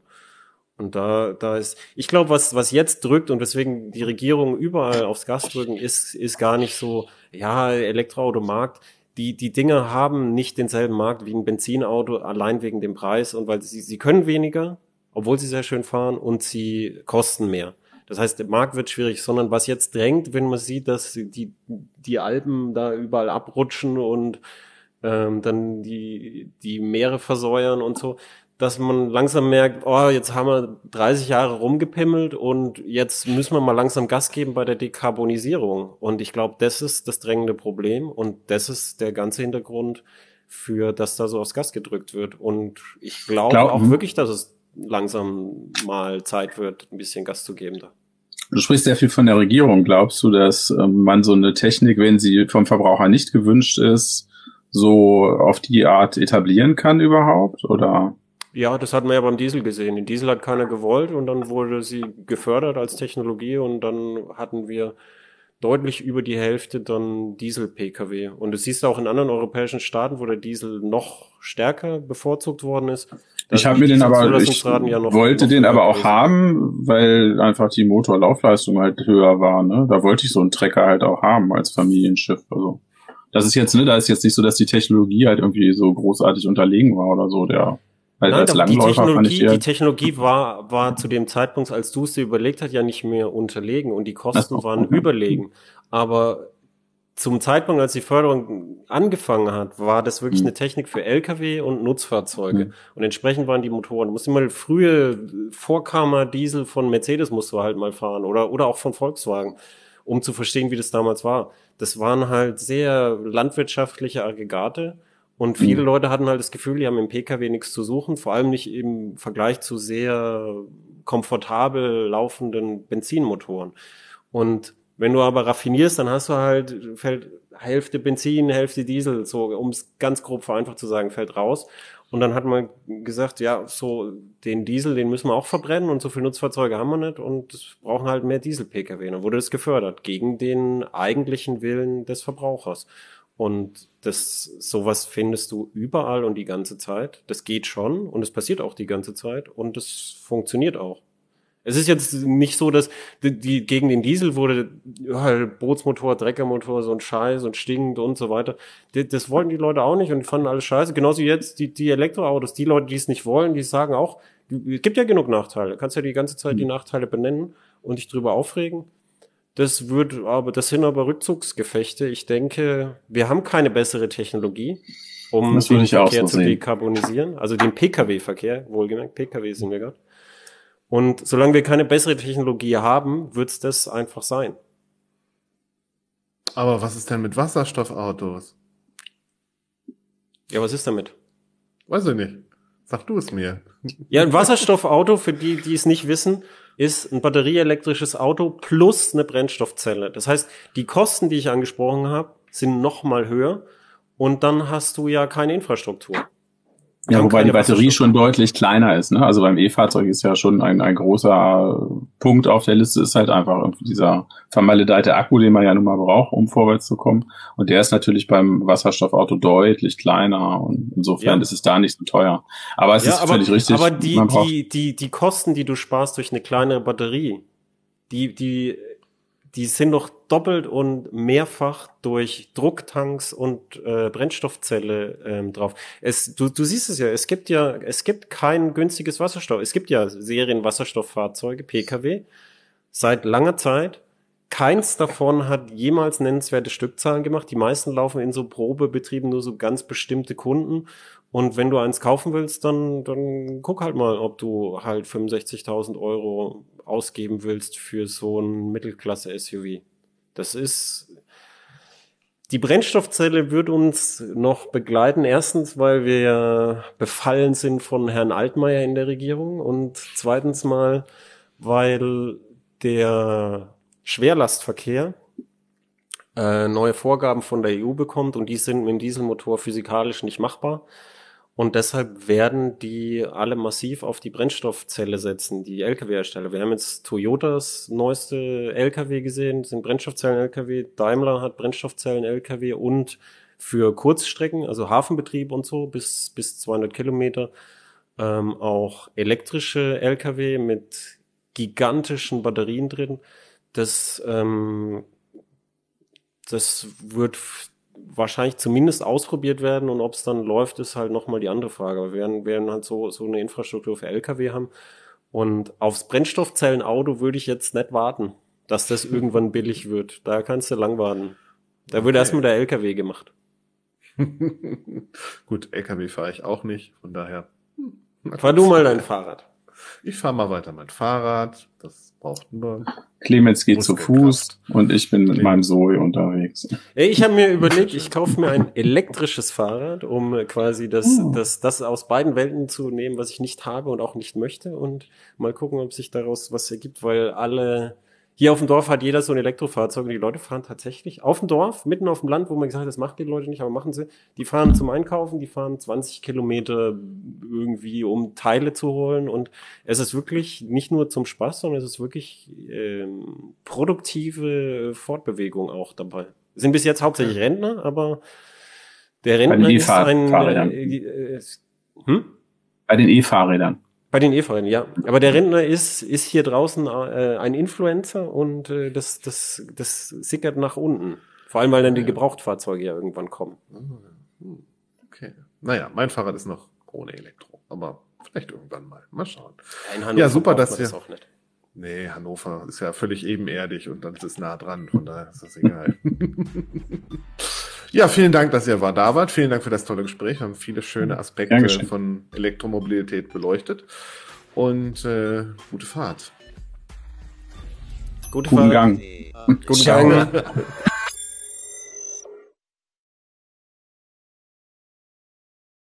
Und da, da ist, ich glaube, was, was jetzt drückt und weswegen die Regierung überall aufs Gas drücken, ist, ist gar nicht so, ja, Elektroautomarkt. Die, die Dinge haben nicht denselben Markt wie ein Benzinauto, allein wegen dem Preis und weil sie, sie können weniger, obwohl sie sehr schön fahren und sie kosten mehr. Das heißt, der Markt wird schwierig, sondern was jetzt drängt, wenn man sieht, dass die, die Alpen da überall abrutschen und ähm, dann die, die Meere versäuern und so, dass man langsam merkt, oh, jetzt haben wir 30 Jahre rumgepimmelt und jetzt müssen wir mal langsam Gas geben bei der Dekarbonisierung. Und ich glaube, das ist das drängende Problem und das ist der ganze Hintergrund für, dass da so aufs Gas gedrückt wird. Und ich glaube glaub, auch wirklich, dass es langsam mal Zeit wird, ein bisschen Gas zu geben da. Du sprichst sehr viel von der Regierung. Glaubst du, dass ähm, man so eine Technik, wenn sie vom Verbraucher nicht gewünscht ist, so auf die Art etablieren kann überhaupt? Oder? Ja, das hat man ja beim Diesel gesehen. Den Diesel hat keiner gewollt und dann wurde sie gefördert als Technologie und dann hatten wir deutlich über die Hälfte dann Diesel-Pkw. Und du siehst auch in anderen europäischen Staaten, wo der Diesel noch stärker bevorzugt worden ist. Ich habe mir den aber, ich ja noch, wollte noch den aber auch haben, weil einfach die Motorlaufleistung halt höher war. Ne? Da wollte ich so einen Trecker halt auch haben als Familienschiff. Also das ist jetzt, ne, da ist jetzt nicht so, dass die Technologie halt irgendwie so großartig unterlegen war oder so. Der weil Nein, als Langläufer die Technologie, die, Technologie war, war zu dem Zeitpunkt, als du es dir überlegt hast, ja nicht mehr unterlegen und die Kosten so. waren *laughs* überlegen. Aber zum Zeitpunkt, als die Förderung angefangen hat, war das wirklich mhm. eine Technik für Lkw und Nutzfahrzeuge. Mhm. Und entsprechend waren die Motoren. Du musst mal frühe Vorkammer Diesel von Mercedes musst du halt mal fahren oder, oder auch von Volkswagen. um zu verstehen, wie das damals war. Das waren halt sehr landwirtschaftliche Aggregate und viele mhm. Leute hatten halt das Gefühl, die haben im Pkw nichts zu suchen, vor allem nicht im Vergleich zu sehr komfortabel laufenden Benzinmotoren. Und wenn du aber raffinierst, dann hast du halt, fällt Hälfte Benzin, Hälfte Diesel, so, um es ganz grob vereinfacht zu sagen, fällt raus. Und dann hat man gesagt, ja, so den Diesel, den müssen wir auch verbrennen und so viele Nutzfahrzeuge haben wir nicht und brauchen halt mehr Diesel-Pkw. Dann wurde das gefördert gegen den eigentlichen Willen des Verbrauchers. Und das, sowas findest du überall und die ganze Zeit. Das geht schon und es passiert auch die ganze Zeit und es funktioniert auch. Es ist jetzt nicht so, dass die, die gegen den Diesel wurde halt Bootsmotor, Dreckermotor, so ein Scheiß und stinkend und so weiter. Die, das wollten die Leute auch nicht und fanden alles scheiße. Genauso jetzt die, die Elektroautos. Die Leute, die es nicht wollen, die sagen auch, es gibt ja genug Nachteile. Du kannst ja die ganze Zeit die mhm. Nachteile benennen und dich drüber aufregen. Das wird aber, das sind aber Rückzugsgefechte. Ich denke, wir haben keine bessere Technologie, um den Verkehr so zu dekarbonisieren. Also den Pkw-Verkehr, wohlgemerkt, Pkw sind wir gerade. Und solange wir keine bessere Technologie haben, wird es das einfach sein. Aber was ist denn mit Wasserstoffautos? Ja, was ist damit? Weiß ich nicht. Sag du es mir. Ja, ein Wasserstoffauto, für die, die es nicht wissen, ist ein batterieelektrisches Auto plus eine Brennstoffzelle. Das heißt, die Kosten, die ich angesprochen habe, sind noch mal höher und dann hast du ja keine Infrastruktur. Ja, wobei die Batterie schon deutlich kleiner ist. Ne? Also beim E-Fahrzeug ist ja schon ein, ein großer Punkt auf der Liste, ist halt einfach dieser vermaledeite Akku, den man ja nun mal braucht, um vorwärts zu kommen. Und der ist natürlich beim Wasserstoffauto deutlich kleiner und insofern ja. ist es da nicht so teuer. Aber es ja, ist aber, völlig richtig. Aber die, die, die, die Kosten, die du sparst durch eine kleinere Batterie, die, die die sind doch doppelt und mehrfach durch Drucktanks und äh, Brennstoffzelle ähm, drauf. Es, du, du siehst es ja, es gibt ja, es gibt kein günstiges Wasserstoff. Es gibt ja Serienwasserstofffahrzeuge, Pkw, seit langer Zeit. Keins davon hat jemals nennenswerte Stückzahlen gemacht. Die meisten laufen in so Probebetrieben nur so ganz bestimmte Kunden. Und wenn du eins kaufen willst, dann, dann guck halt mal, ob du halt 65.000 Euro ausgeben willst für so ein Mittelklasse-SUV. Das ist, die Brennstoffzelle wird uns noch begleiten. Erstens, weil wir befallen sind von Herrn Altmaier in der Regierung und zweitens mal, weil der Schwerlastverkehr äh, neue Vorgaben von der EU bekommt und die sind mit dem Dieselmotor physikalisch nicht machbar. Und deshalb werden die alle massiv auf die Brennstoffzelle setzen, die Lkw-Hersteller. Wir haben jetzt Toyotas neueste Lkw gesehen, sind Brennstoffzellen-Lkw. Daimler hat Brennstoffzellen-Lkw und für Kurzstrecken, also Hafenbetrieb und so, bis, bis 200 Kilometer, ähm, auch elektrische Lkw mit gigantischen Batterien drin. Das, ähm, das wird wahrscheinlich zumindest ausprobiert werden und ob es dann läuft, ist halt nochmal die andere Frage. Wir werden, werden halt so, so eine Infrastruktur für Lkw haben. Und aufs Brennstoffzellenauto würde ich jetzt nicht warten, dass das *laughs* irgendwann billig wird. Da kannst du lang warten. Da okay. erstmal der Lkw gemacht. *laughs* Gut, Lkw fahre ich auch nicht, von daher. Fahr du mal dein Fahrrad. Ich fahre mal weiter mein Fahrrad. Das braucht nur. Clemens geht zu Fuß und ich bin mit meinem Zoe unterwegs. Ey, ich habe mir überlegt, ich kaufe mir ein elektrisches Fahrrad, um quasi das, oh. das, das aus beiden Welten zu nehmen, was ich nicht habe und auch nicht möchte und mal gucken, ob sich daraus was ergibt, weil alle hier auf dem Dorf hat jeder so ein Elektrofahrzeug und die Leute fahren tatsächlich auf dem Dorf, mitten auf dem Land, wo man gesagt hat, das macht die Leute nicht, aber machen sie. Die fahren zum Einkaufen, die fahren 20 Kilometer irgendwie, um Teile zu holen und es ist wirklich nicht nur zum Spaß, sondern es ist wirklich ähm, produktive Fortbewegung auch dabei. Sind bis jetzt hauptsächlich Rentner, aber der Rentner ist ein... Äh, äh, hm? Bei den E-Fahrrädern. Bei den E-Fahrern, ja. Aber der Rentner ist, ist hier draußen äh, ein Influencer und äh, das, das, das sickert nach unten. Vor allem, weil dann die Gebrauchtfahrzeuge ja irgendwann kommen. Hm, okay. Naja, mein Fahrrad ist noch ohne Elektro, aber vielleicht irgendwann mal. Mal schauen. Ja, ja super, dass wir. Das auch nicht. Nee, Hannover ist ja völlig ebenerdig und dann ist es nah dran, von daher ist das egal. *laughs* Ja, vielen Dank, dass ihr da wart. Vielen Dank für das tolle Gespräch. Wir haben viele schöne Aspekte Dankeschön. von Elektromobilität beleuchtet. Und äh, gute Fahrt. Gute Guten Fahrt. Gang. Guten Gang. *laughs*